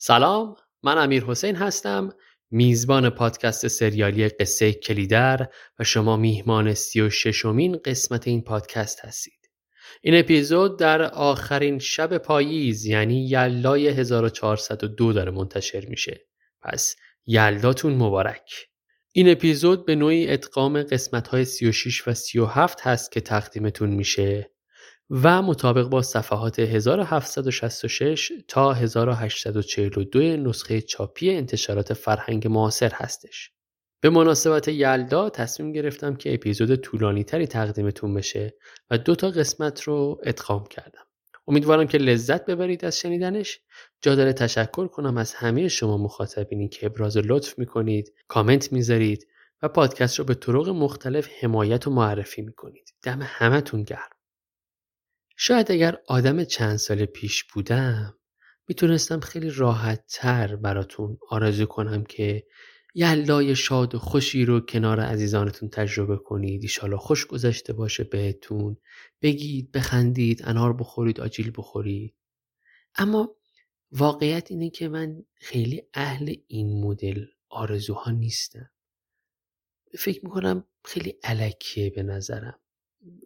سلام من امیر حسین هستم میزبان پادکست سریالی قصه کلیدر و شما میهمان سی و ششمین قسمت این پادکست هستید. این اپیزود در آخرین شب پاییز یعنی یلای 1402 داره منتشر میشه. پس یلداتون مبارک. این اپیزود به نوعی ادغام قسمت های 36 و 37 هست که تقدیمتون میشه. و مطابق با صفحات 1766 تا 1842 نسخه چاپی انتشارات فرهنگ معاصر هستش. به مناسبت یلدا تصمیم گرفتم که اپیزود طولانی تری تقدیمتون بشه و دو تا قسمت رو ادغام کردم. امیدوارم که لذت ببرید از شنیدنش. جا داره تشکر کنم از همه شما مخاطبینی که ابراز لطف می‌کنید، کامنت می‌ذارید و پادکست رو به طرق مختلف حمایت و معرفی می‌کنید. دم همتون گرم. شاید اگر آدم چند سال پیش بودم می‌تونستم خیلی راحت تر براتون آرزو کنم که یلای شاد و خوشی رو کنار عزیزانتون تجربه کنید. ایشالا خوش گذشته باشه بهتون. بگید بخندید انار بخورید آجیل بخورید. اما واقعیت اینه که من خیلی اهل این مدل آرزوها نیستم. فکر می‌کنم خیلی علکیه به نظرم.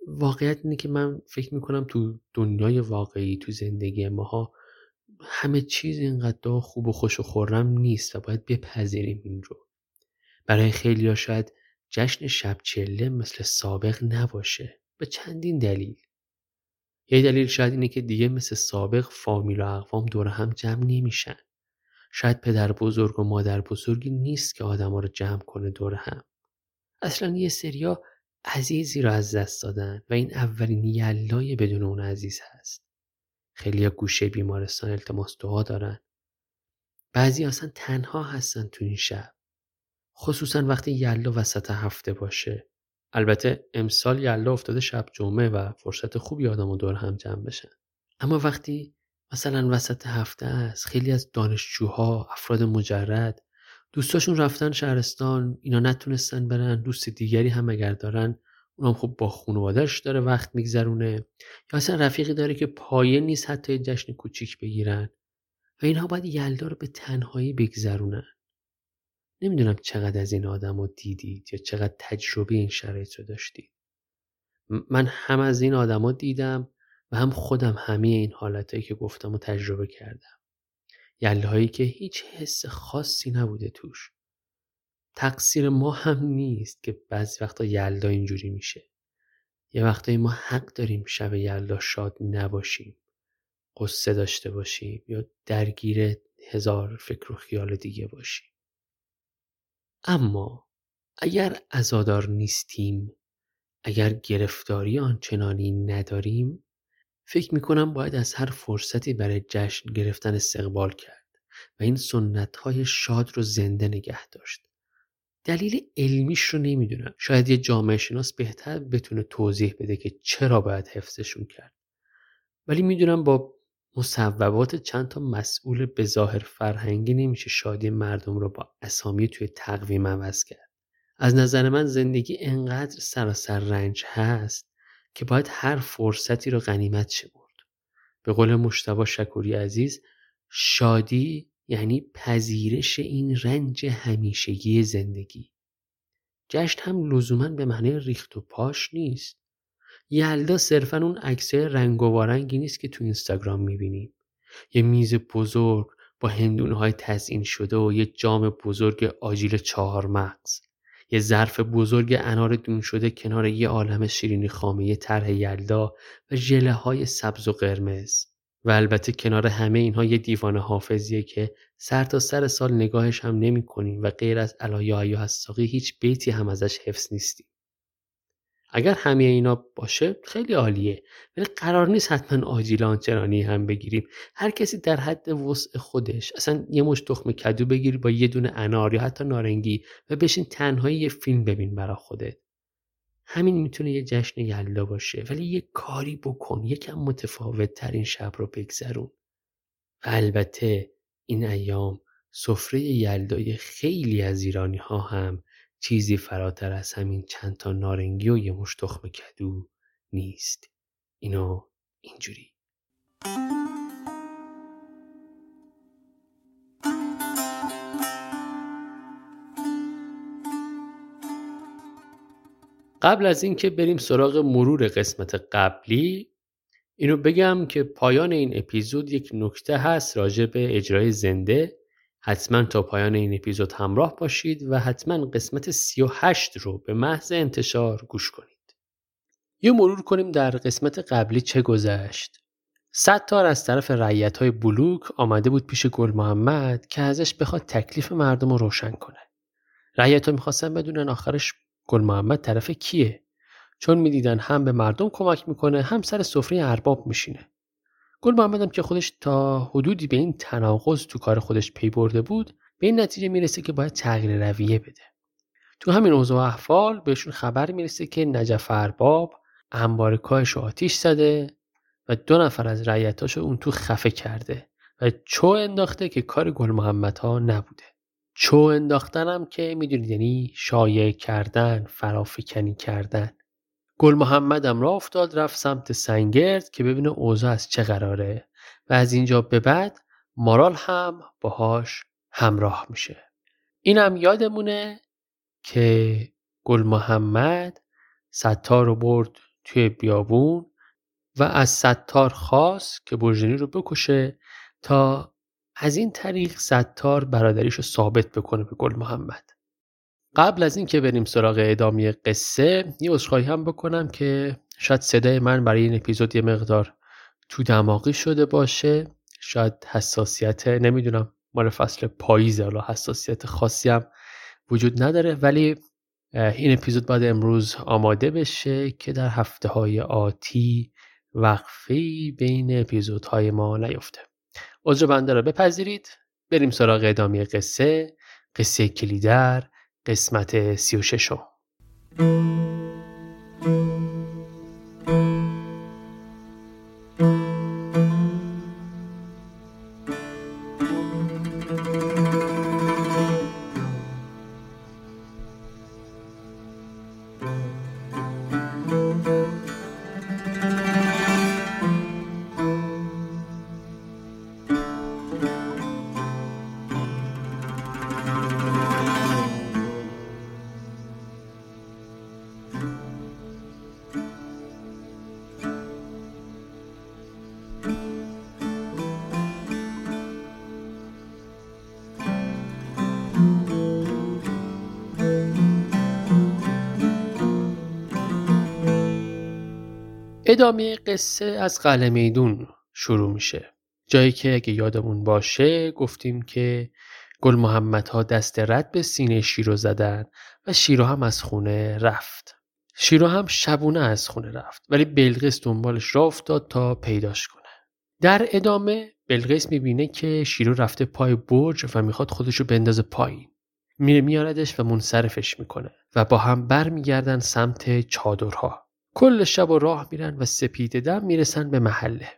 واقعیت اینه که من فکر می‌کنم تو دنیای واقعی تو زندگی ماها همه چیز اینقدر خوب و خوش و خورم نیست و باید بپذیریم این رو. برای خیلی ها شاید جشن شب چله مثل سابق نباشه. به چندین دلیل. یه دلیل شاید اینه که دیگه مثل سابق فامیل و اقوام دور هم جمع نمیشن. شاید پدر بزرگ و مادر بزرگی نیست که آدم ها رو جمع کنه دور هم. اصلا یه سریا عزیزی را از دست دادن و این اولین یلای بدون اون عزیز هست. خیلی گوشه بیمارستان التماس دعا دارن. بعضی اصلا تنها هستن تو این شب خصوصا وقتی یلا وسط هفته باشه. البته امسال یلا افتاده شب جمعه و فرصت خوبی آدم و دور هم جمع بشن. اما وقتی مثلا وسط هفته است خیلی از دانشجوها افراد مجرد دوستاشون رفتن شهرستان اینا نتونستن برن دوست دیگری هم اگر دارن اونم خب با خانوادهش داره وقت میگذرونه. یا اصلا رفیقی داره که پایه نیست حتی جشن کوچیک بگیرن. و اینها باید یلدا رو به تنهایی بگذرونن. نمی‌دونم چقدر از این آدم رو دیدید یا چقدر تجربه این شرایط رو داشتید. من هم از این آدما دیدم و هم خودم همه این حالتهایی که گفتم و تجربه کردم. یله هایی که هیچ حس خاصی نبوده توش. تقصیر ما هم نیست که بعضی وقتا یلدا اینجوری میشه. یه وقتایی ما حق داریم شب یلدا شاد نباشیم قصه داشته باشیم یا درگیر هزار فکر و خیال دیگه باشیم. اما اگر ازادار نیستیم اگر گرفتاری آنچنانی نداریم فکر می‌کنم باید از هر فرصتی برای جشن گرفتن استقبال کرد و این سنت های شاد رو زنده نگه داشت. دلیل علمیش رو نمی‌دونم. شاید یه جامعه شناس بهتر بتونه توضیح بده که چرا باید حفظشون کرد. ولی می‌دونم با مصوبات چند تا مسئول به فرهنگی نمیشه شادی مردم رو با اسامی توی تقویم عوض کرد. از نظر من زندگی انقدر سراسر رنج هست که باید هر فرصتی رو غنیمت شمرد. به قول مشتبا شکوری عزیز شادی یعنی پذیرش این رنج همیشگی زندگی. جشن هم لزوما به معنی ریخت و پاش نیست. یلدا صرفا اون عکسای رنگ و رنگی نیست که تو اینستاگرام می‌بینیم. یه میز بزرگ با هندونه های تزیین شده و یه جام بزرگ آجیل چهار مغز یه ظرف بزرگ انار دون شده کنار یه عالم شیرینی خامه طرح یلدا و ژله های سبز و قرمز. و البته کنار همه اینها یه دیوان حافظیه که سر تا سر سال نگاهش هم نمی کنیم و غیر از علایه یا حساقی هیچ بیتی هم ازش حفظ نیستیم. اگر همه اینا باشه خیلی عالیه. ولی قرار نیست حتما آجیل آنچنانی هم بگیریم. هر کسی در حد وسع خودش. اصلا یه مش تخم کدو بگیری با یه دونه انار یا حتی نارنگی و بشین تنهایی یه فیلم ببین برا خودت. همین می‌تونه یه جشن یلدا باشه. ولی یه کاری بکن. یکم متفاوت ترین شب رو بگذرون. و البته این ایام سفره یلدای خیلی از ایرانی ها هم چیزی فراتر از همین چند تا نارنگی و یه مش تخم کدو نیست. اینو اینجوری. قبل از اینکه بریم سراغ مرور قسمت قبلی اینو بگم که پایان این اپیزود یک نکته هست راجع به اجرای زنده. حتما تا پایان این اپیزود همراه باشید و حتما قسمت 38 رو به محض انتشار گوش کنید. یه مرور کنیم در قسمت قبلی چه گذشت. ستار از طرف رعیت های بلوک آمده بود پیش گل محمد که ازش بخواد تکلیف مردم رو روشن کنه. رعیت ها می‌خواستن بدونن آخرش گل محمد طرف کیه چون می‌دیدن هم به مردم کمک می‌کنه هم سر سفره ارباب میشینه. گل محمدم که خودش تا حدودی به این تناقض تو کار خودش پی برده بود به این نتیجه می‌رسه که باید تغییر رویه بده. تو همین اوضاع احوال بهشون خبر می‌رسه که نجف ارباب انبارکایش آتیش زده و دو نفر از رعیتاشو اون تو خفه کرده و چو انداخته که کار گل محمد ها نبوده. چو انداختنم که می‌دونید یعنی شایع کردن فرافکنی کردن. گل محمدم را افتاد رفت سمت سنگرد که ببینه اوضاع از چه قراره و از اینجا به بعد مارال هم باهاش همراه میشه. اینم یادمونه که گل محمد ستار رو برد توی بیابون و از ستار خواست که برژنی رو بکشه تا از این طریق ستار برادریش رو ثابت بکنه به گل محمد. قبل از اینکه بریم سراغ ادامه قصه یه عذرخواهی هم بکنم که شاید صدای من برای این اپیزود یه مقدار تو دماغی شده باشه. شاید حساسیت نمی‌دونم مال فصل پاییز حالا حساسیت خاصی هم وجود نداره. ولی این اپیزود باید امروز آماده بشه که در هفته های آتی وقفی بین اپیزودهای ما نیفته. عذر بنده را بپذیرید. بریم سراغ ادامه قصه. قصه کلیدر. قسمت سی و ادامه قصه از قلعه میدون شروع میشه. جایی که اگه یادمون باشه گفتیم که گل محمد ها دست رد به سینه شیرو زدن و شیرو هم از خونه رفت. شیرو هم شبونه از خونه رفت ولی بلقیس دنبالش را افتاد تا پیداش کنه. در ادامه بلقیس می‌بینه که شیرو رفته پای برج و می‌خواد خودشو بندازه پایین. میره میاردش و منصرفش می‌کنه و با هم برمیگردن سمت چادرها. کل شب و راه میرن و سپیده دم می‌رسن به محله.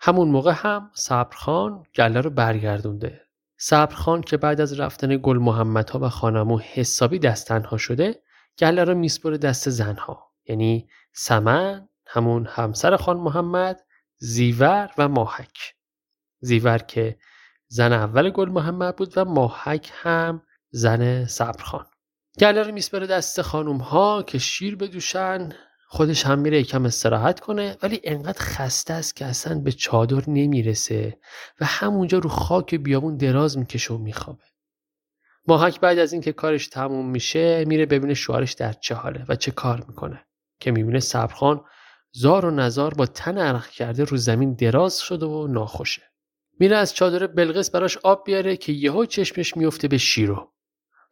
همون موقع هم صبرخان گله رو برگردونده. صبرخان که بعد از رفتن گل محمدها و خانمو حسابی دست تنها شده گله رو میسپره دست زنها. یعنی سمن همون همسر خان محمد زیور و ماهک. زیور که زن اول گل محمد بود و ماهک هم زن صبرخان. گله رو میسپره دست خانوم ها که شیر بدوشن. خودش هم میره یکم استراحت کنه ولی انقدر خسته است که اصلا به چادر نمی‌رسه و همونجا رو خاک بیابون دراز می‌کشه و میخوابه. ماهک بعد از اینکه کارش تموم میشه میره ببینه شوهرش در چه حاله و چه کار می‌کنه. که می‌بینه صبرخان زار و نزار با تن عرق کرده رو زمین دراز شده و ناخوشه. میره از چادر بلقیس براش آب بیاره که یهو چشمش میفته به شیرو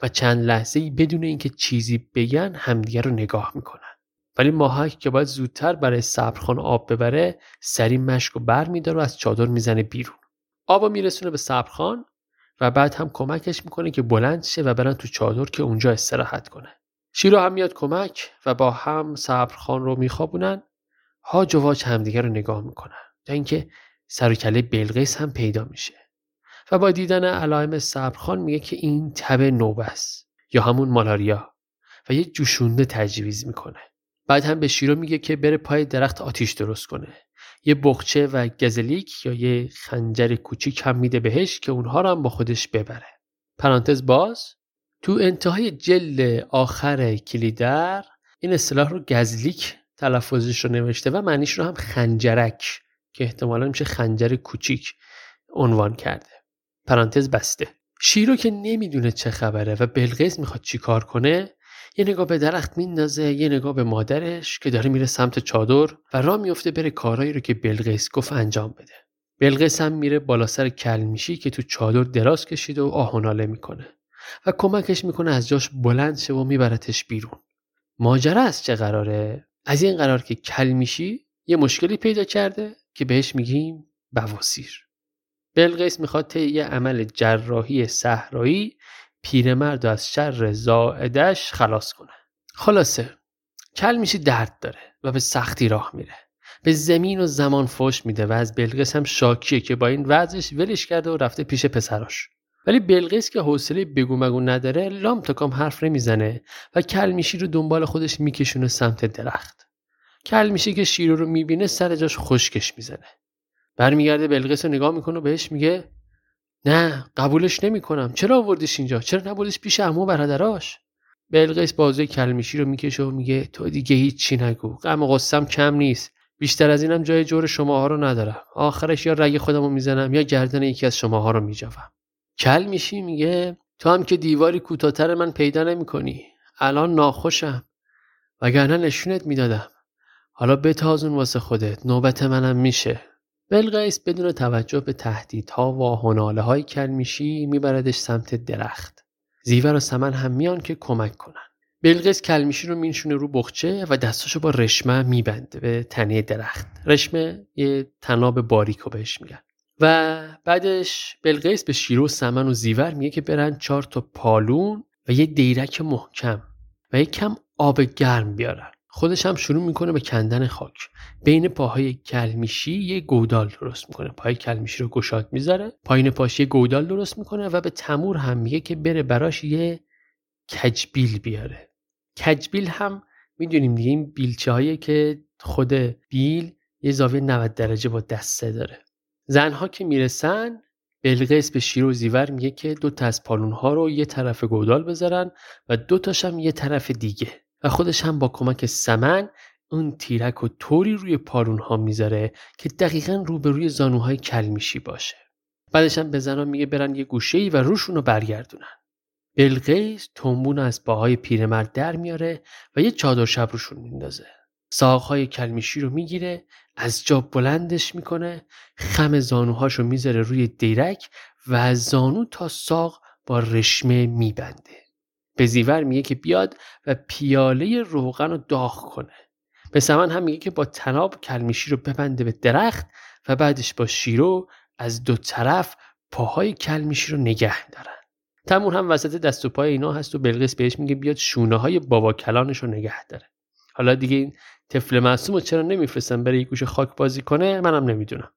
و چند لحظه ای بدون اینکه چیزی بگن همدیگه رو نگاه می‌کنن. ولی ماهک که باید زودتر برای صبرخان آب ببره سری مشک و بر میداره و از چادر می‌زنه بیرون. آب میرسونه به صبرخان و بعد هم کمکش می‌کنه که بلند شه و برن تو چادر که اونجا استراحت کنه. شیرو هم میاد کمک و با هم صبرخان رو میخوابونن. هاج و همدیگه رو نگاه می‌کنن. تا اینکه سر و کله بلقیس هم پیدا میشه. و با دیدن علائم صبرخان میگه که این تب نوبه یا همون مالاریا. و یه جوشونده تجویز می‌کنه. بعد هم به شیرو میگه که بره پای درخت آتیش درست کنه. یه بخچه و گزلیک یا یه خنجر کوچیک هم میده بهش که اونها رو هم با خودش ببره. پرانتز باز. تو انتهای جلد آخر کلیدر این اصطلاح رو گزلیک تلفظش رو نوشته و معنیش رو هم خنجرک که احتمالا میشه خنجر کوچیک عنوان کرده. پرانتز بسته. شیرو که نمی‌دونه چه خبره و بلقیس می‌خواد چیکار کنه یه نگاه به درخت میندازه یه نگاه به مادرش که داره میره سمت چادر و راه میفته بره کارهایی رو که بلقیس گفت انجام بده. بلقیس هم میره بالا سر کلمیشی که تو چادر دراز کشیده و آهناله می‌کنه و کمکش می‌کنه از جاش بلند شه و میبرتش بیرون. ماجرا از چه قراره؟ از این قرار که کلمیشی یه مشکلی پیدا کرده که بهش میگیم بواسیر. بلقیس می‌خواد طی یه عمل جراحی صحرایی پیرمرد از شر زائدش خلاص کنه. خلاصه کلمیشی درد داره و به سختی راه میره. به زمین و زمان فوش میده و از بلقیس هم شاکیه که با این وضعش ولش کرده و رفته پیش پسراش. ولی بلقیس که حوصله بگو مگو نداره لام تکام حرف نمی‌زنه و کلمیشی رو دنبال خودش میکشونه سمت درخت. کلمیشی که شیرو رو می‌بینه سر جاش خشکش می‌زنه. برمیگرده بلقیس رو نگاه می‌کنه و بهش میگه نه قبولش نمی‌کنم. چرا آوردیش اینجا؟ چرا نبردیش پیش عمو برادراش؟ بلقیس بازوی کلمیشی رو می‌کشه و میگه تو دیگه هیچی نگو. غم و کم نیست. بیشتر از اینم جای جور شماها رو ندارم. آخرش یا رگ خودم رو می‌زنم یا گردن یکی از شماها رو میجوم. کل میشی میگه تو هم که دیواری کوتاهتر من پیدا نمی‌کنی. الان ناخوشم. وگرنه نشونت می‌دادم. حالا بتازون واسه خودت. نوبت منم میشه. بلقیس بدون توجه به تهدیدها و هناله های کلمیشی میبردش سمت درخت. زیور و سمن هم میان که کمک کنن. بلقیس کلمیشی رو مینشونه رو بخچه و دستاشو با رشمه میبنده به تنه درخت. رشمه یه تناب باریکو بهش میگن. و بعدش بلقیس به شیرو سمن و زیور میگه که برن چهار تا پالون و یه دیرک محکم و یه کم آب گرم بیارن. خودش هم شروع می‌کنه به کندن خاک. بین پاهای کلمیشی یه گودال درست می‌کنه. پای کلمیشی رو گشاد می‌ذاره پایین پاش یه گودال درست می‌کنه و به تمور هم میگه که بره براش یه کجبیل بیاره. کجبیل هم می‌دونیم دیگه این بیلچه هایی که خود بیل یه زاویه 90 درجه با دسته داره. زنها که می‌رسن بلقیس به شیر و زیور میگه که دو تا از پالون ها رو یه طرف گودال بذارن و دو تاش هم یه طرف دیگه. و خودش هم با کمک سمن اون تیرک و طوری روی پارون ها می‌ذاره که دقیقا روبروی زانوهای کلمیشی باشه. بعدش هم به زنان میگه برن یه گوشه ای و روشون رو برگردونن. بلقیس تنبون از باهای پیرمرد در میاره و یه چادر شب روشون میندازه. ساقهای کلمیشی رو می‌گیره از جا بلندش می‌کنه خم زانوهاشو می‌ذاره روی دیرک و از زانو تا ساق با رشمه میبنده. به زیور میگه که بیاد و پیاله روغن رو داغ کنه. به سمن هم میگه که با تناب کلمیشی رو ببنده به درخت و بعدش با شیرو از دو طرف پاهای کلمیشی رو نگه دارن. تمور هم وسط دست و پای اینا هست و بلقیس بهش میگه بیاد شونه های بابا کلانش رو نگه داره. حالا دیگه این طفل معصوم رو چرا نمیفرستن برای گوش خاک بازی کنه؟ منم نمی‌دونم.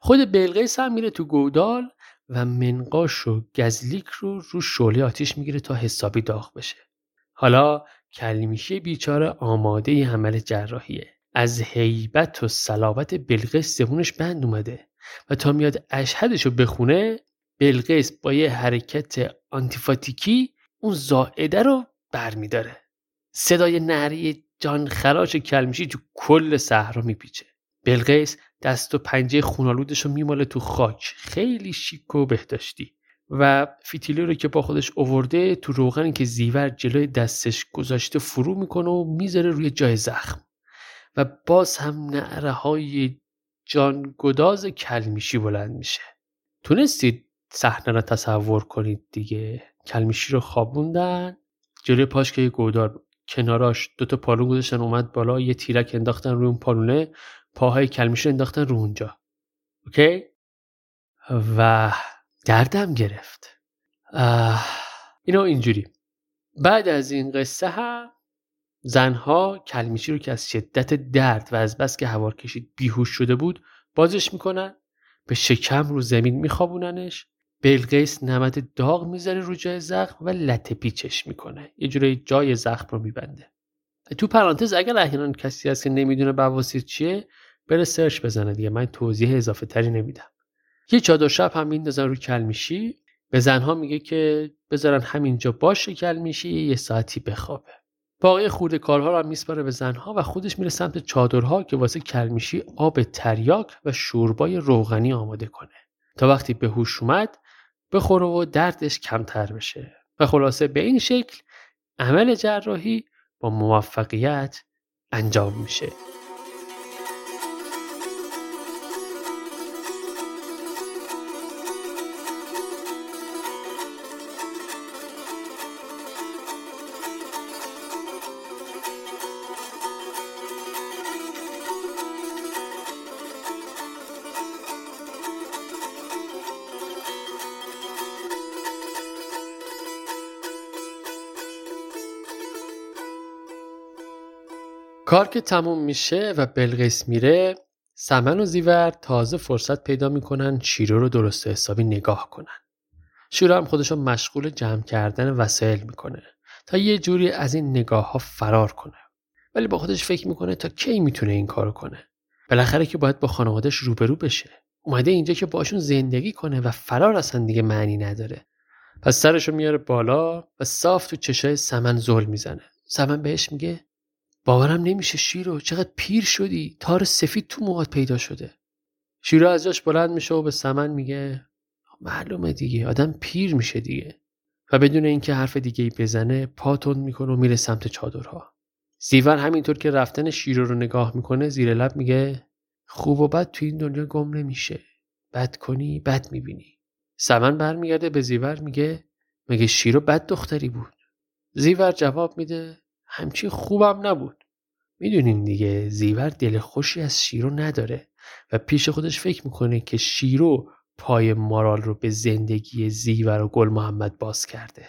خود بلقیس هم میره تو گودال و منقاش و گزلیک رو رو شعله آتیش می‌گیره تا حسابی داغ بشه. حالا کلمیشی بیچاره آماده عمل جراحیه. از هیبت و صلابت بلقیس زبونش بند اومده و تا میاد اشهدش رو بخونه بلقیس با یه حرکت آنتیفاتیکی اون زائده رو برمیداره. صدای نهری جان خراش کلمیشی تو کل صحرا میپیچه. بلقیس دست و پنجه خونالودش رو میماله تو خاک. خیلی شیک و بهداشتی. و فیتیلی رو که با خودش اوورده تو روغنی که زیور جلوی دستش گذاشته فرو می‌کنه و می‌ذاره روی جای زخم. و باز هم نعره های جانگداز کلمیشی بلند میشه. تونستید صحنه رو تصور کنید دیگه. کلمیشی رو خوابوندن. جلوی پاش که گودار کناراش. دوتا پالون گذاشتن اومد بالا. یه تیرک انداختن روی اون پالونه. پاهای کلمیش انداختن رو اونجا. اوکی؟ و دردم گرفت. اینو اینجوری. بعد از این قصه هم زنها کلمیشی رو که از شدت درد و از بس که هوار کشید بیهوش شده بود بازش می‌کنن به شکم رو زمین میخوابوننش بلقیس نمد داغ می‌ذاره رو جای زخم و لطه پیچش می‌کنه. یه جوری جای زخم رو میبنده. تو پرانتز اگر احیانا کسی هست که نمی‌دونه بواسیر چیه بره سرچ بزنه دیگه. من توضیح اضافه تری نمیدم. یه چادر شب هم میندازن رو کلمیشی به زنها میگه که بذارن همینجا باشه کلمیشی یه ساعتی بخوابه. باقی خورده کارها رو هم میسپاره به زنها و خودش میره سمت چادرها که واسه کلمیشی آب تریاک و شوربای روغنی آماده کنه. تا وقتی به هوش اومد بخوره و دردش کمتر بشه. و خلاصه به این شکل عمل جراحی با موفقیت انجام میشه. کار که تموم میشه و بلقیس میره سمن و زیور تازه فرصت پیدا می‌کنن شیرو رو درست حسابی نگاه کنن. شیرو هم خودشو مشغول جمع کردن وسایل می‌کنه تا یه جوری از این نگاه ها فرار کنه. ولی با خودش فکر می‌کنه تا کی می‌تونه این کارو کنه. بالاخره که باید با خانوادش روبرو بشه. اومده اینجا که باشون زندگی کنه و فرار اصلا دیگه معنی نداره. پس سرشو میاره بالا و صاف تو چشای سمن زل می‌زنه. سمن بهش میگه باورم نمیشه شیرو چقدر پیر شدی؟ تار سفید تو موهات پیدا شده. شیرو از جاش بلند میشه و به سمن میگه معلومه دیگه آدم پیر میشه دیگه. و بدون اینکه حرف دیگه ای بزنه پاتون می‌کنه و میره سمت چادرها. زیور همینطور که رفتن شیرو رو نگاه می‌کنه زیر لب میگه خوب و بد تو این دنیا گم نمیشه. بد کنی بد می‌بینی. سمن برمیگرده به زیور میگه مگه شیرو بد دختری بود؟ زیور جواب میده همچین خوبم نبود. می‌دونین دیگه زیور دل خوشی از شیرو نداره و پیش خودش فکر می‌کنه که شیرو پای مارال رو به زندگی زیور و گل محمد باز کرده.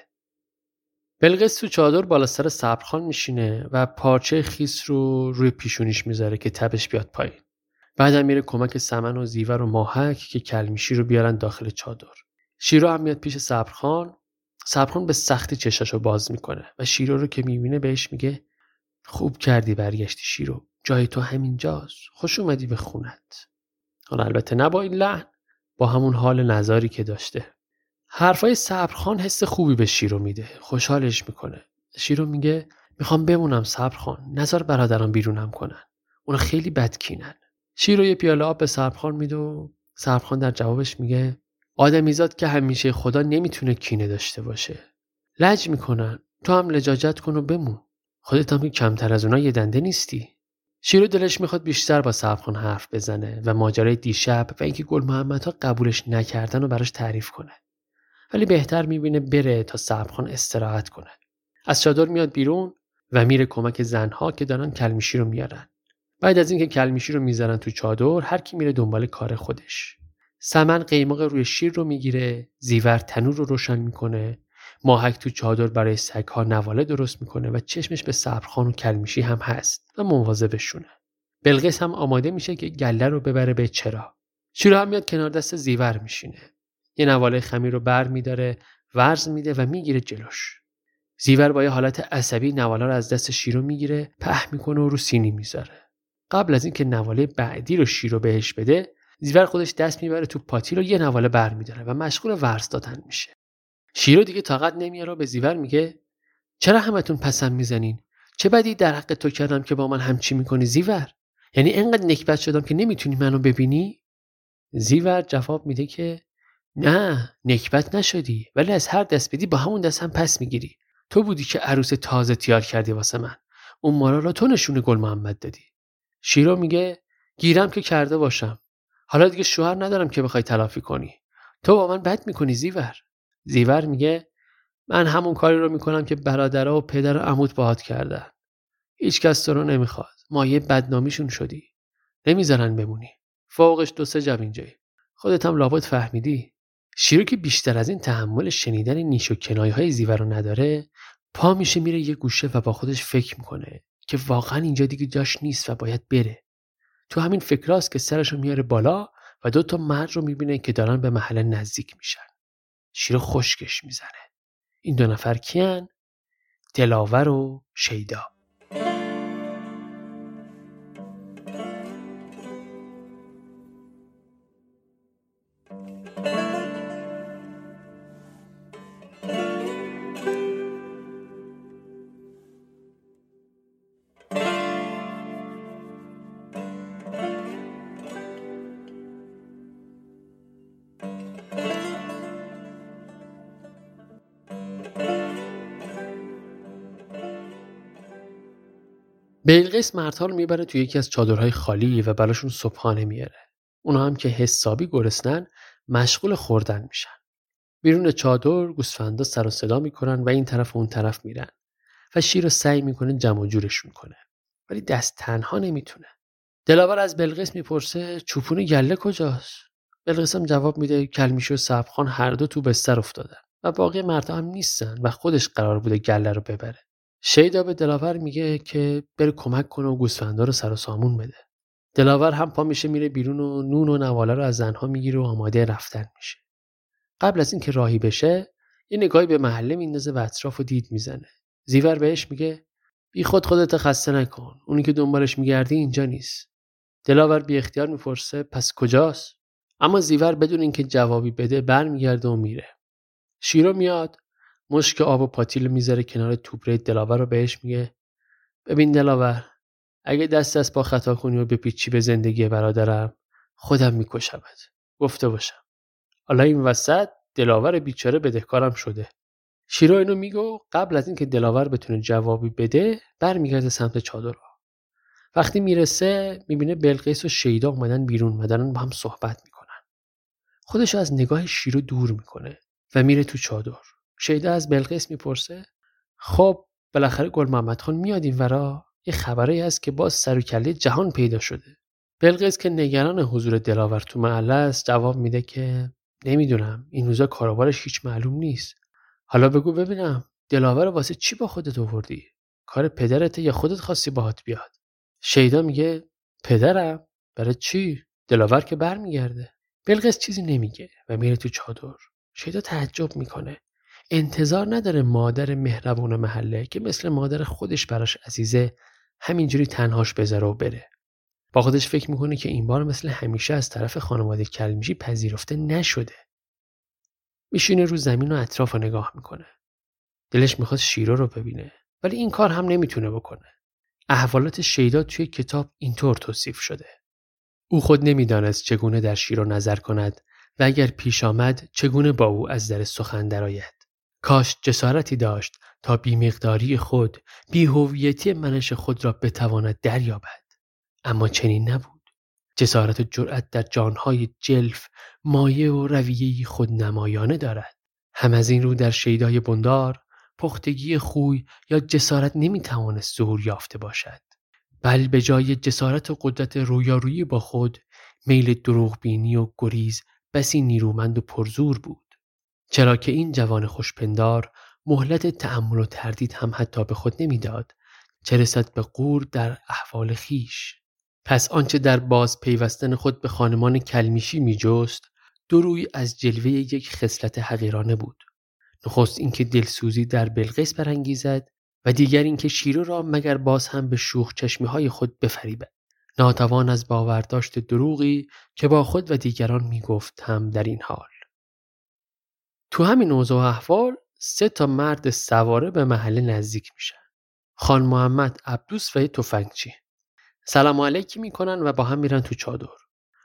بلقیس تو چادر بالا سر صبرخان میشینه و پارچه خیس رو روی پیشونیش می‌ذاره که تبش بیاد پایین. بعدم میره کمک سمن و زیور و ماهک که کلمیشی رو بیارن داخل چادر. شیرو هم میاد پیش صبرخان صبرخان به سختی چشاش رو باز می‌کنه و شیرو رو که می‌بینه بهش میگه خوب کردی برگشتی شیرو جای تو همینجاست خوش اومدی به خونت. حالا البته نه با این لحن با همون حال نظاری که داشته. حرفای صبرخان حس خوبی به شیرو میده خوشحالش می‌کنه. شیرو میگه می‌خوام بمونم صبرخان نظر برادران بیرونم کنن. اونا خیلی بدکینن. شیرو یه پیاله آب به صبرخان میده و صبرخان در جوابش میگه آدمیزاد که همیشه خدا نمی‌تونه کینه داشته باشه. لج می‌کنن. تو هم لجاجت کن و بمون. خودت هم کمتر از اونا یه دنده نیستی. شیرو دلش می‌خواد بیشتر با صبرخان حرف بزنه و ماجرای دیشب و اینکه گل محمد ها قبولش نکردن و براش تعریف کنه. ولی بهتر می‌بینه بره تا صبرخان استراحت کنه. از چادر میاد بیرون و میره کمک زنها که دارن کلمیشی رو میارن. بعد از اینکه کلمیشی رو می‌ذارن تو چادر هر کی میره دنبال کار خودش. سمن قیمق روی شیر رو می‌گیره زیور تنور رو روشن می‌کنه ماهک تو چادر برای سگها نواله درست می‌کنه و چشمش به صبرخان و کلمیشی هم هست و مواظبشونه. بلقیس هم آماده میشه که گله رو ببره به چرا. شیرو هم میاد کنار دست زیور میشینه. یه نواله خمیر رو بر میداره ورز میده و می‌گیره جلوش. زیور با یه حالت عصبی نواله رو از دست شیرو می‌گیره په می‌کنه و رو سینی می‌ذاره. قبل از اینکه نواله بعدی رو شیرو بهش بده زیور خودش دست می‌بره تو پاتی رو یه نواله بر میداره و مشغول ورز دادن میشه. شیرو دیگه طاقت نمیاره به زیور میگه چرا همتون پسم می‌زنین؟ چه بدی در حق تو کردم که با من همچی می‌کنی زیور؟ یعنی انقدر نکبت شدم که نمی‌تونی منو ببینی؟ زیور جواب میده که نه نکبت نشدی ولی از هر دست بدی با همون دست هم پس می‌گیری. تو بودی که عروس تازه تیار کردی واسه من. اون مارا را تو نشون گل محمد دادی. شیرو میگه گیرم که کرده باشم. حالا دیگه شوهر ندارم که بخوای تلافی کنی. تو با من بد می‌کنی زیور. زیور میگه من همون کاری رو می‌کنم که برادرها و پدر و عمود باهات کردن. هیچکس تو رو نمی‌خواد. مایه بدنامیشون شدی. نمی‌ذارن بمونی. فوقش دو سه جب اینجایی. خودت هم لابد فهمیدی. شیرو که بیشتر از این تحمل شنیدن نیش و کنایه های زیور رو نداره پا میشه میره یه گوشه و با خودش فکر می‌کنه که واقعا اینجا دیگه جاش نیست و باید بره. تو همین فکراست که سرش رو میاره بالا و دو تا مرد رو می‌بینه که دارن به محله نزدیک میشن. شیر خشکش می‌زنه. این دو نفر کیان؟ دلاور و شیدا. بلقیس مردها رو می‌بره توی یکی از چادرهای خالی و براشون صبحانه میاره اونها هم که حسابی گرسنن مشغول خوردن میشن. بیرون چادر گوسفندا سر و صدا می‌کنن و این طرف و اون طرف میرن و شیر رو سعی می‌کنه جمع جورشون کنه ولی دست تنها نمی‌تونه. دلاور از بلقیس می‌پرسه چوپون گله کجاست؟ بلقیس هم جواب میده کلمیش و صبخان هر دو تو بستر افتادن و باقی مردها هم نیستن و خودش قرار بوده گله رو ببره. شیدا به دلاور میگه که بره کمک کنه و گوسفندا رو سر و سامون بده. دلاور هم پا میشه میره بیرون و نون و نواله رو از زنها می‌گیره و آماده رفتن میشه. قبل از اینکه راهی بشه یه نگاهی به محله میندازه و اطراف و دید می‌زنه. زیور بهش میگه بی خود خودت خسته نکن. اونی که دنبالش میگردی اینجا نیست. دلاور بی اختیار می‌پرسه پس کجاست؟ اما زیور بدون اینکه جوابی بده برمیگرده و میره. شیرو میاد مشک آب و پاتیل می‌ذاره کنار توبره دلاور رو بهش میگه. ببین دلاور اگه دست از پا خطا کنی و بپیچی به زندگی برادرم خودم میکشمت. گفته باشم. حالا این وسط دلاور بیچاره بدهکارم شده. شیرو اینو میگو قبل از اینکه دلاور بتونه جوابی بده برمیگرده سمت چادر وقتی می‌رسه می‌بینه بلقیس و شیدا اومدن بیرون و دارن با هم صحبت می‌کنن. خودش از نگاه شیرو دور می‌کنه و میره تو چادر. شیدا از بلقیس می‌پرسه خب بالاخره گل محمد خان میاد این ورا؟ یه خبری هست که باز سر و کله جهان پیدا شده. بلقیس که نگران حضور دلاور تو محله است جواب میده که نمی‌دونم این روزا کاروبارش هیچ معلوم نیست. حالا بگو ببینم دلاور واسه چی با خودت آوردی؟ کار پدرته یا خودت خواستی باهات بیاد؟ شیدا میگه پدرم؟ برای چی؟ دلاور که برمیگرده. بلقیس چیزی نمیگه و میره تو چادر. شیدا تعجب می‌کنه. انتظار نداره مادر مهربون محله که مثل مادر خودش براش عزیزه همینجوری تنهاش بذاره و بره. با خودش فکر می‌کنه که این بار مثل همیشه از طرف خانواده کلمیشی پذیرفته نشده. میشینه رو زمین و اطراف رو نگاه می‌کنه. دلش می‌خواد شیرو رو ببینه ولی این کار هم نمی‌تونه بکنه. احوالات شیدا توی کتاب اینطور توصیف شده. او خود نمی‌دانست چگونه در شیرو نظر کند و اگر پیش آمد چگونه با او از در سخن درآید. کاش جسارتی داشت تا بیمقداری خود بیهویتی منش خود را بتواند دریابد. اما چنین نبود. جسارت و جرأت در جانهای جلف مایه و رویه خود نمایانه دارد. هم از این رو در شیدای بندار پختگی خوی یا جسارت نمی‌توانست ظهور یافته باشد. بل به جای جسارت و قدرت رویارویی با خود میل دروغبینی و گریز بسی نیرومند و پرزور بود. چرا که این جوان خوشپندار مهلت تأمل و تردید هم حتی به خود نمی‌داد چه رسد به قور در احوال خیش. پس آنچه در باز پیوستن خود به خانمان کلمیشی میجست دو روی از جلوه یک خصلت حقیرانه بود. نخست اینکه دلسوزی در بلقیس برانگیزد و دیگر اینکه شیرو را مگر باز هم به شوخ چشمی های خود بفریبد. ناتوان از باورداشت دروغی که با خود و دیگران می‌گفت هم در این حال. تو همین اوضاع و احوال سه تا مرد سواره به محله نزدیک میشن. خان محمد عبدوس و یه تفنگچی. سلام علیکی می‌کنن و با هم میرن تو چادر.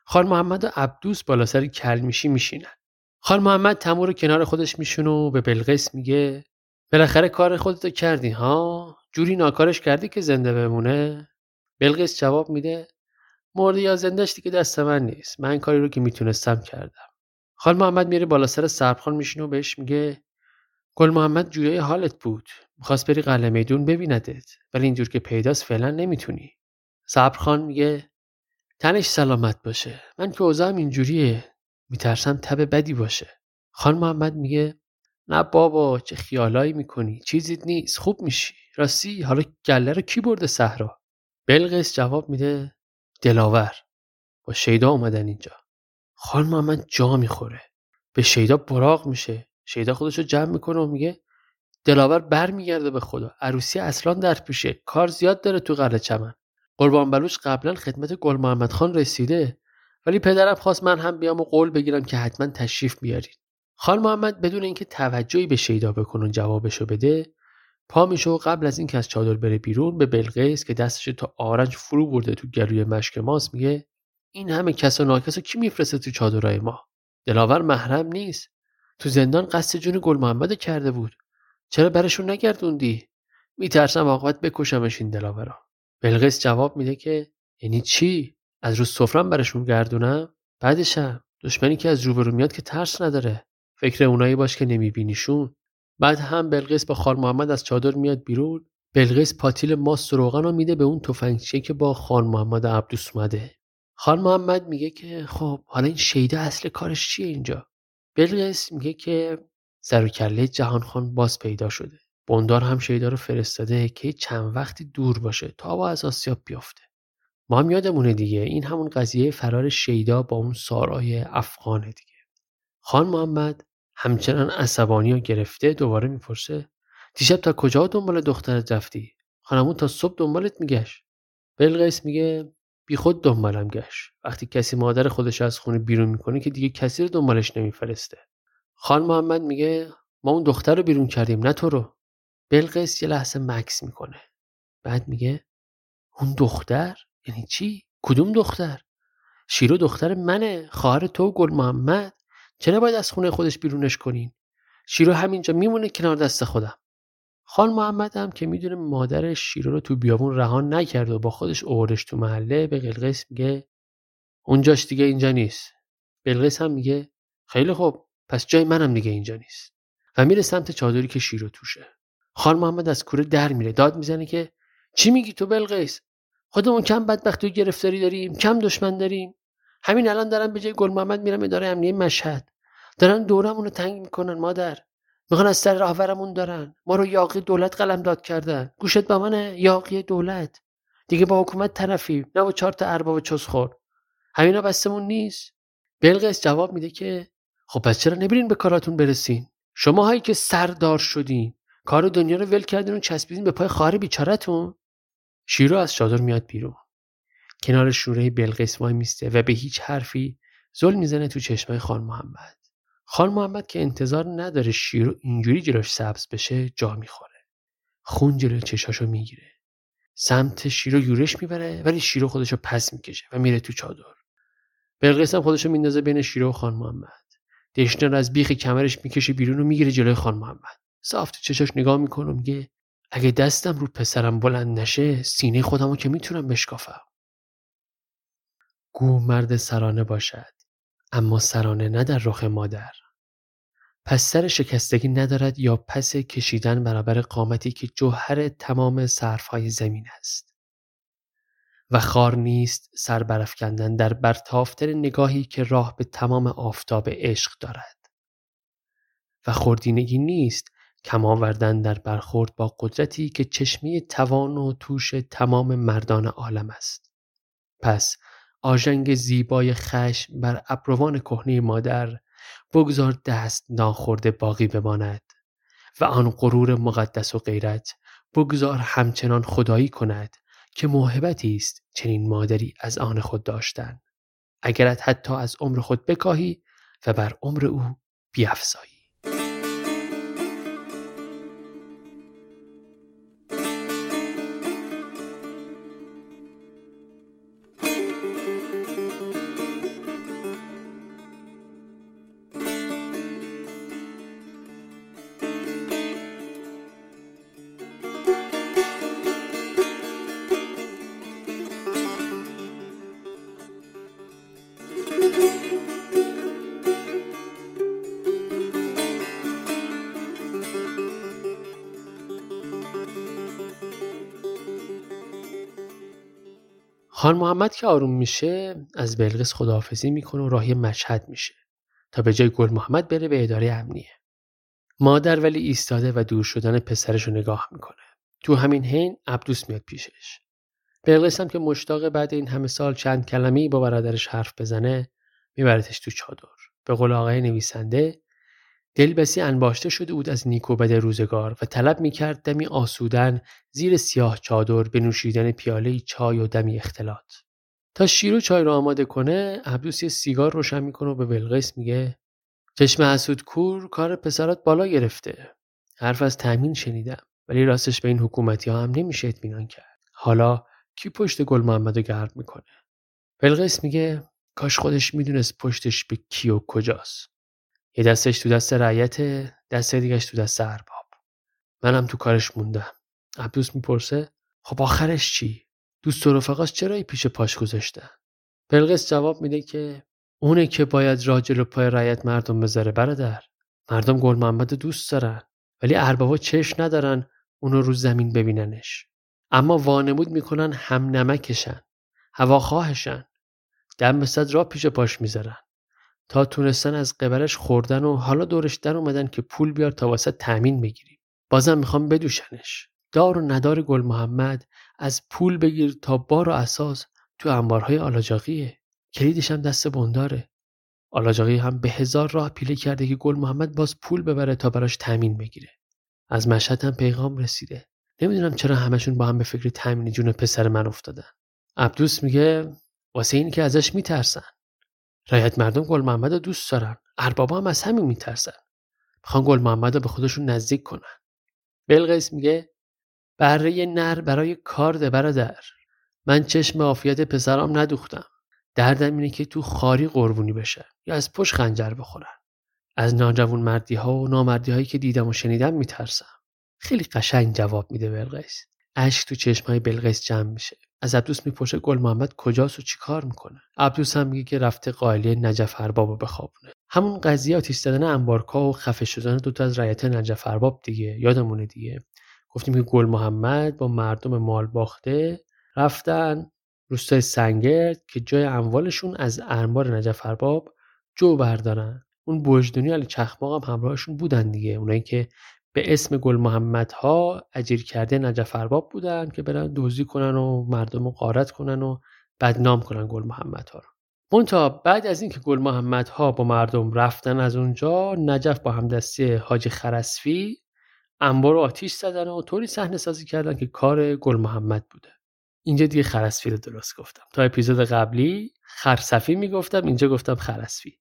خان محمد و عبدوس بالا سر کلمیشی میشینن. خان محمد تمور رو کنار خودش میشونه و به بلقیس میگه بالاخره کار خودتو کردی ها؟ جوری ناکارش کردی که زنده بمونه؟ بلقیس جواب میده مردی یا زندهش دیگه دست من نیست. من کاری رو که می‌تونستم کردم. خان محمد میره بالا سر سربخان میشینه و بهش میگه گل محمد جویای حالت بود می‌خواست بری قلعه میدون ببیندت ولی اینجور که پیداست فعلا نمی‌تونی. صبرخان میگه تنش سلامت باشه من که اوضاعم اینجوریه میترسم تب بدی باشه. خان محمد میگه نه بابا چه خیالایی می‌کنی چیزی نیست خوب میشی راستی حالا گله رو کی برده صحرا؟ بلقیس جواب میده دلاور با شیدا اومدن اینجا. خان محمد جا می‌خوره. به شیدا براغ میشه. شیدا خودش رو جمع می‌کنه و میگه دلاور برمیگرده به خدا. عروسی اصلا در پیشه. کار زیاد داره تو قلعه چمن. قربان بلوش قبلا خدمت گل محمد خان رسیده. ولی پدرم خواست من هم بیام و قول بگیرم که حتما تشریف بیارید. خان محمد بدون اینکه توجهی به شیدا بکنه و جوابشو بده پا میشه و قبل از اینکه از چادر بره بیرون به بلقیس که دستش تا آرنج فرو برده تو گلوی مشک ماست میگه این همه کس و ناکس کی میفرسته تو چادرای ما؟ دلاور محرم نیست. تو زندان قصد جون گل محمد کرده بود. چرا برشون نگردوندی؟ میترسم عاقبت بکشمش این دلاورا. بلقیس جواب میده که یعنی چی؟ از رو سفرم برشون گردونم؟ بعدشم. دشمنی که از روبرو میاد که ترس نداره. فکر اونایی باش که نمیبینیشون. بعد هم بلقیس با خار محمد از چادر میاد بیرون. بلقیس پاتیل ماست روغن رو میده به اون تفنگچیه که با خان محمد عبدوس اومده. خان محمد میگه که خب حالا این شیده اصل کارش چیه اینجا؟ بلقیس میگه که سر و کله جهان خان باز پیدا شده. بندار هم شیدا رو فرستاده که چند وقتی دور باشه تا با از آسیاب بیافته. ما هم یادمونه دیگه این همون قضیه فرار شیدا با اون سارای افغانه دیگه. خان محمد همچنان عصبانی و گرفته دوباره می‌پرسه دیشب تا کجا دنبال دخترت رفتی؟ خانمون تا صبح دنبالت میگشت. بلقیس میگه بی خود دنبالم گشت. وقتی کسی مادر خودش از خونه بیرون می‌کنه که دیگه کسی رو دنبالش نمیفرسته. خان محمد میگه ما اون دختر رو بیرون کردیم نه تو رو. بلقیس یه لحظه مکس می‌کنه. بعد میگه اون دختر؟ یعنی چی؟ کدوم دختر؟ شیرو دختر منه خواهر تو گل محمد. چرا باید از خونه خودش بیرونش کنین؟ شیرو همینجا میمونه کنار دست خودم. خان محمد هم که می‌دونه مادرش شیرو رو تو بیابون رهان نکرده و با خودش اوردش تو محله به قلقیس میگه اونجاش دیگه اینجا نیست. بلقیس هم میگه خیلی خوب پس جای منم دیگه اینجا نیست. و میره سمت چادری که شیرو توشه. خان محمد از کوره در میره داد می‌زنه که چی میگی تو بلقیس خودمون کم بدبختی و گرفتاری داریم کم دشمن داریم. همین الان دارم به جای گل محمد میرم اداره امنیه مشهد. دارن دورمون رو تنگ می‌کنن مادر. می‌خوان از سر راهورمون دارن. ما رو یاقی دولت قلم داد کردن گوشت با منه یاقی دولت. دیگه با حکومت طرفی نه با چهار تا ارباب چسخور. همینا بستمون نیست. بلقیس جواب میده که خب پس چرا نبرین به کاراتون برسین؟ شما هایی که سردار شدین. کار دنیا رو ول کردین و چسبیدین به پای خواهر بیچارتون شیرو از چادر میاد بیرون. کنار شوره بلقیس وای میسته و به هیچ حرفی زل می‌زنه تو چشمای خان محمد. خان محمد که انتظار نداره شیرو اینجوری جلوش سبز بشه جا می‌خوره. خون جلو چشاشو می‌گیره. سمت شیرو یورش می‌بره ولی شیرو خودشو پس می‌کشه و میره تو چادر. بلقیس هم خودشو میندازه بین شیرو و خان محمد. دشنه رو از بیخ کمرش می‌کشه بیرون و می‌گیره جلوی خان محمد. صاف تو چشاش نگاه می‌کنه میگه اگه دستم رو پسرم بلند نشه سینه خودمو که می‌تونم بشکافم. گو مرد سرانه باشد. اما سرانه نه در رخ مادر. پس سر شکستگی ندارد یا پس کشیدن برابر قامتی که جوهر تمام صرفهای زمین است. و خار نیست سر برافکندن در برتافتن نگاهی که راه به تمام آفتاب عشق دارد. و خردینگی نیست کم آوردن در برخورد با قدرتی که چشمی توان و توش تمام مردان عالم است. پس آژنگ زیبای خشم بر ابروان کهنه مادر بگذار دست ناخورده باقی بماند و آن غرور مقدس و غیرت بگذار همچنان خدایی کند که موهبتی است چنین مادری از آن خود داشتن. اگرت حتی از عمر خود بکاهی و بر عمر او بیافزایی خان محمد که آروم میشه از بلقیس خداحافظی می‌کنه و راهی مشهد میشه تا به جای گل محمد بره به اداره امنیه. مادر ولی ایستاده و دور شدن پسرش رو نگاه می‌کنه. تو همین حین عبدوس میاد پیشش. بلقیس هم که مشتاق بعد این همه سال چند کلمه‌ای با برادرش حرف بزنه میبرتش تو چادر. به قول آقای نویسنده دلبسی انباشته شده بود از نیک و بد روزگار و طلب می‌کرد دمی آسودن زیر سیاه چادر به نوشیدن پیاله چای و دمی اختلاط. تا شیرو چای رو آماده کنه عبدوس یه سیگار روشن می‌کنه و به بلقیس میگه چشم حسود کور کار پسرات بالا گرفته. حرف از تأمین شنیدم ولی راستش به این حکومتی ها هم نمیشه اطمینان کرد. حالا کی پشت گل محمد رو گرد می‌کنه؟ بلقیس میگه کاش خودش می‌دونست پشتش به کی و کجاست. یه دستش تو دست رعیت دست دیگهش تو دست ارباب. منم تو کارش موندم. عبدوس می‌پرسه خب آخرش چی؟ دوست و رفقاش چرا پیش پاش گذاشتن؟ بلقیس جواب میده که اونه که باید راجل و پای رایت مردم بذاره برادر مردم گل محمد دوست دارن ولی اربابا چشم ندارن اونو رو زمین ببیننش. اما وانمود می‌کنن هم نمکشن هواخواهشن دم صد را پیش پاش می‌ذارن. تا تونستن از قبرش خوردن و حالا دورش در اومدن که پول بیار تا واسه تأمین بگیریم بازم می‌خوام بدوشنش. دار و ندار گل محمد از پول بگیر تا بار و اساس تو انبارهای آلاجاقیه. کلیدش هم دست بنداره. آلاجاقی هم به هزار راه پیله کرده که گل محمد باز پول ببره تا براش تأمین بگیره. از مشهد هم پیغام رسیده. نمی‌دونم چرا همشون با هم به فکر تأمین جون پسر من افتادن. عبدوس میگه واسه این که ازش میترسن. رایت مردم گل محمد رو دوست دارن. اربابا هم از همین میترسن. می‌خوان گل محمد رو به خودشون نزدیک کنن. بلقیس میگه بره نر برای کار ده برادر. من چشم عافیت پسرام ندوختم. دردم اینه که تو خاری قربونی بشه یا از پشت خنجر بخورن. از ناجوون مردی ها و نامردی هایی که دیدم و شنیدم میترسم. خیلی قشنگ جواب میده بلقیس. اشک تو چشم های بلقیس جمع میشه. از عبدوس می‌پرسه گل محمد کجاست و چیکار می‌کنه؟ عبدوس هم میگه که رفته قائلی نجف اربابو بخوابونه. همون قضیه آتیش زدن انبارکا و خفه شدن دوتا از رعیت نجف ارباب دیگه. یادمونه دیگه. گفتیم که گل محمد با مردم مال باخته رفتن روستای سنگرد که جای اموالشون از انبار نجف ارباب جو بردارن. اون بوجدونی علی چخماق هم همراهشون بودن دیگه. اونایی که به اسم گل محمد ها اجیر کرده نجف ارباب بودن که برن دزدی کنن و مردم رو غارت کنن و بدنام کنن گل محمد ها رو. منتها بعد از اینکه گل محمد ها با مردم رفتن از اونجا نجف با همدستی حاج خرسفی انبار رو آتیش زدن و طوری صحنه سازی کردن که کار گل محمد بوده. اینجا دیگه خرسفی رو درست گفتم. تا اپیزود قبلی خرسفی می‌گفتم اینجا گفتم خرسفی.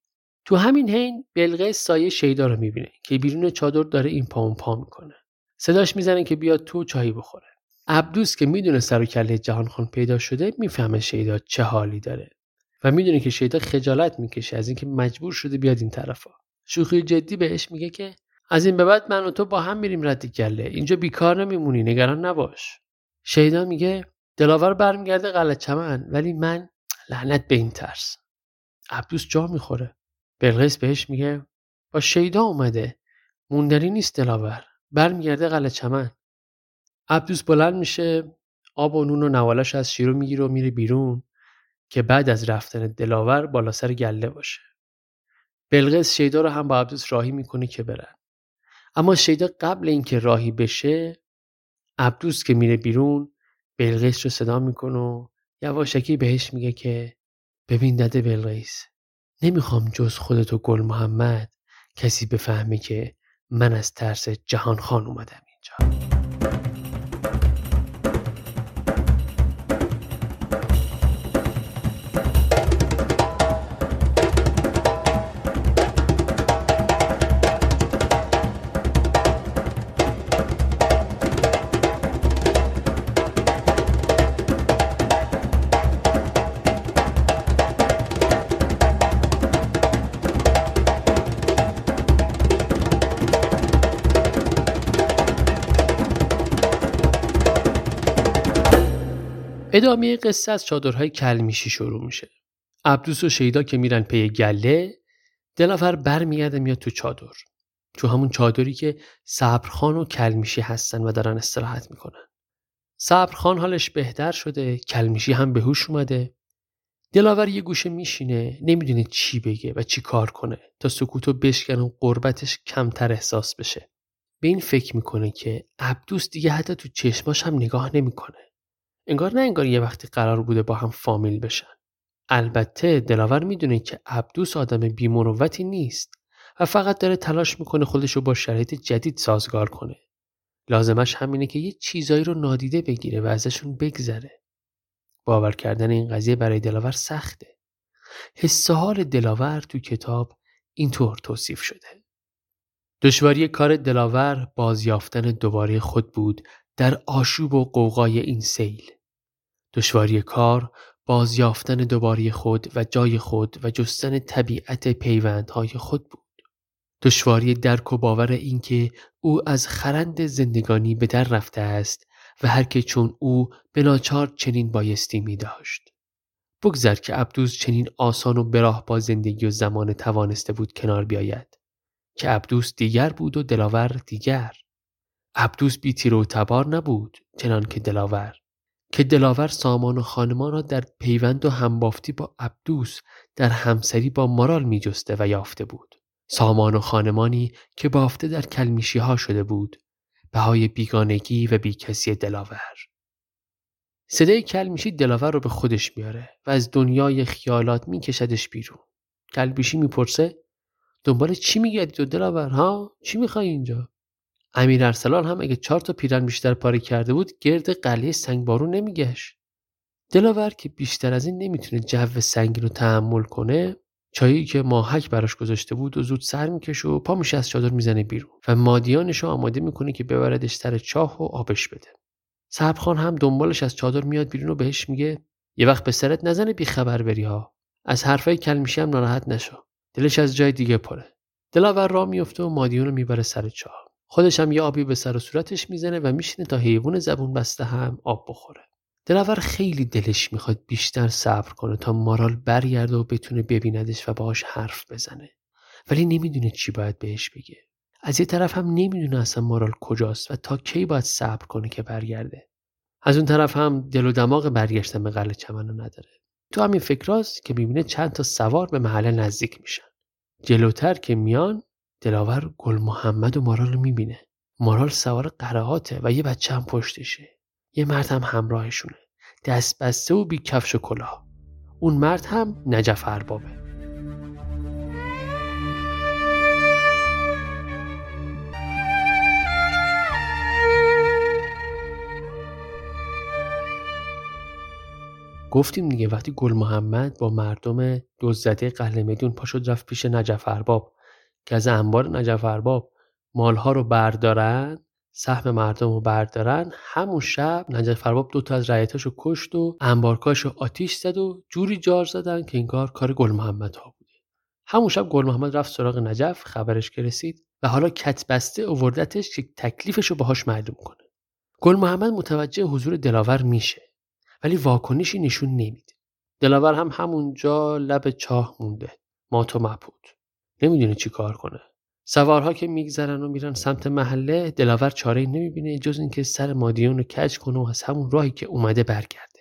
تو همین حین بلقیس سایه شیدا رو می‌بینه که بیرون چادر داره این پا اون پا می‌کنه. صداش می‌زنه که بیاد تو چایی بخوره. عبدوس که می‌دونه سر و کله جهان خان پیدا شده می‌فهمه شیدا چه حالی داره و می‌دونه که شیدا خجالت می‌کشه از اینکه مجبور شده بیاد این طرفا. شوخی جدی بهش میگه که از این به بعد من و تو با هم میریم رد گله اینجا بیکار نمیمونی نگران نباش. شیدا میگه دلاور برمیگرده قلعه چمن ولی من لعنت به این ترس. عبدوس جا می‌خوره. بلقیس بهش میگه با شیدا اومده موندنی نیست دلاور برمیگرده قلعه چمن. عبدوس بلند میشه آب و نون و نوالش از شیرو می‌گیره و میره بیرون که بعد از رفتن دلاور بالا سر گله باشه. بلقیس شیدا رو هم با عبدوس راهی می‌کنه که برن. اما شیدا قبل اینکه راهی بشه عبدوس که میره بیرون بلقیس رو صدا می‌کنه و یواشکی بهش میگه که ببین دده بلقیس نمی‌خوام جز خودتو گل محمد کسی بفهمه که من از ترس جهان خان اومدم اینجا. ادامه قصه از چادرهای کلمیشی شروع میشه. عبدوس و شیدا که میرن پی گله دلافر برمیگرده میاد تو چادر. تو همون چادری که صبرخان و کلمیشی هستن و دارن استراحت می‌کنن. صبرخان حالش بهتر شده، کلمیشی هم به هوش اومده. دلاور یه گوشه میشینه، نمی‌دونه چی بگه و چی کار کنه تا سکوتو بشکن و قربتش کمتر احساس بشه. به این فکر می‌کنه که عبدوس دیگه حتی تو چشماش هم نگاه نمی‌کنه. انگار نه انگار یه وقتی قرار بوده با هم فامیل بشن. البته دلاور می‌دونه که عبدوس آدم بیمروتی نیست و فقط داره تلاش می‌کنه خودش رو با شرایط جدید سازگار کنه. لازمش همینه که یه چیزایی رو نادیده بگیره و ازشون بگذره. باور کردن این قضیه برای دلاور سخته. حس حال دلاور تو کتاب اینطور توصیف شده. دشواری کار دلاور بازیافتن دوباره خود بود در آشوب و قوقای این سیل. دشواری کار بازیافتن دوباره خود و جای خود و جستن طبیعت پیوندهای خود بود. دشواری درک و باور اینکه او از خرند زندگانی به در رفته است و هر که چون او به چنین بایستی می داشت. بگذر که عبدوس چنین آسان و براه با زندگی و زمان توانسته بود کنار بیاید که عبدوس دیگر بود و دلاور دیگر عبدوس بی تیر و تبار نبود چنان که دلاور که دلاور سامان و خانمان را در پیوند و همبافتی با عبدوس در همسری با مارال می جسته و یافته بود. سامان و خانمانی که بافته در کلمیشی ها شده بود. بهای بیگانگی و بیکسی دلاور. صدای کلمیشی دلاور رو به خودش میاره و از دنیای خیالات میکشدش بیرون. کلمیشی می‌پرسه دنبال چی میگردی تو دلاور ها؟ چی می‌خوای اینجا؟ امیر ارسلان هم اگه چهار تا پیرن بیشتر پاره کرده بود گرد قلعه سنگبارون نمیگشت. دلاور که بیشتر از این نمی‌تونه جو سنگین رو تحمل کنه چایی که ماهک براش گذاشته بود و زود سر می‌کشه و پا میشه از چادر می‌زنه بیرون و مادیانش رو آماده می‌کنه که ببردش سر چاه و آبش بده. صبرخان هم دنبالش از چادر میاد بیرون و بهش میگه یه وقت به سرت نزنه بی خبر بری ها. از حرفای کلمیشی هم ناراحت نشو. دلش از جای دیگه پره. دلاور را میفته و مادیون رو می‌بره سر چاه. خودش هم یه آبی به سر و صورتش می‌زنه و میشینه تا حیوان زبون بسته هم آب بخوره. دلاور خیلی دلش می‌خواد بیشتر صبر کنه تا مارال برگرده و بتونه ببیندش و باهاش حرف بزنه. ولی نمی‌دونه چی باید بهش بگه. از یه طرف هم نمی‌دونه اصلا مارال کجاست و تا کی باید صبر کنه که برگرده. از اون طرف هم دل و دماغ برگشتن به قلعه چمن نداره. تو همین فکراست که می‌بینه چند تا سوار به محله نزدیک میشن. جلوتر که میان دلاور گل محمد و مارال رو می‌بینه. مارال سوار قرهاته و یه بچه هم پشتشه. یه مرد هم همراهشونه. دست بسته و بی کفش و کلاه. اون مرد هم نجف اربابه. گفتیم دیگه وقتی گل محمد با مردم دزدده قهل میدون پاشد رفت پیش نجف ارباب. که از انبار نجف ارباب مالها رو بردارن سهم مردم رو بردارن همون شب نجف ارباب دوتا از رعیتاش رو کشت و انبارکاش رو آتیش زد و جوری جار زدن که انگار کار گل محمد ها بوده. همون شب گل محمد رفت سراغ نجف خبرش که رسید و حالا کت بسته اووردتش که تکلیفش رو باهاش معلوم کنه. گل محمد متوجه حضور دلاور میشه ولی واکنشی نشون نمیده. دلاور هم همونجا لب چاه مونده مات و مبهوت. نمی‌دونه چی کار کنه. سوارها که میگذرن و میرن سمت محله دلاور چاره نمی‌بینه جز اینکه سر مادیون رو کج کنه و از همون راهی که اومده برگرده.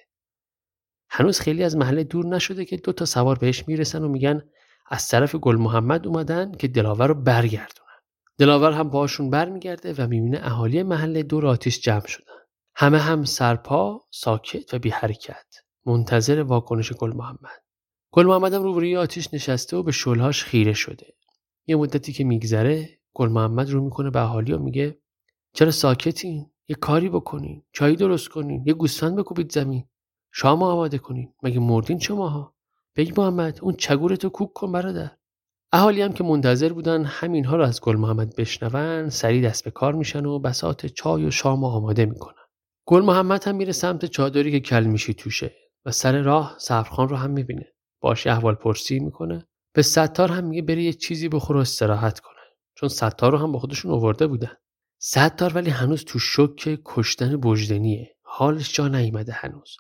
هنوز خیلی از محله دور نشده که دو تا سوار بهش می‌رسن و میگن از طرف گل محمد اومدن که دلاور رو برگردونن. دلاور هم باشون برمیگرده و می‌بینه اهالی محله دور آتیش جمع شدن. همه هم سرپا ساکت و بی حرکت منتظر واکنش گل محمد. گل محمد هم روبروی آتیش نشسته و به شلهاش خیره شده. یه مدتی که میگذره گل محمد رو می‌کنه به اهالی و میگه چرا ساکتین یه کاری بکنین چایی درست کنین یه گوسفند بکوبید زمین. شام آماده کنین مگه مردین شماها؟ بگی محمد اون چگورتو کوک کن برادر. اهالی هم که منتظر بودن همینها رو از گل محمد بشنون سری دست به کار میشن و بسات چای و شام آماده می‌کنن. گل محمد هم میره سمت چادری که کل میشی توشه و سر راه سفرخان رو هم می‌بینه. باش احوال پرسی می‌کنه. به ستار هم میگه بری یه چیزی بخور و استراحت کنه. چون ستار رو هم با خودشون آورده بودن ستار ولی هنوز تو شک کشتن بجدنیه. حالش جا نیامده هنوز.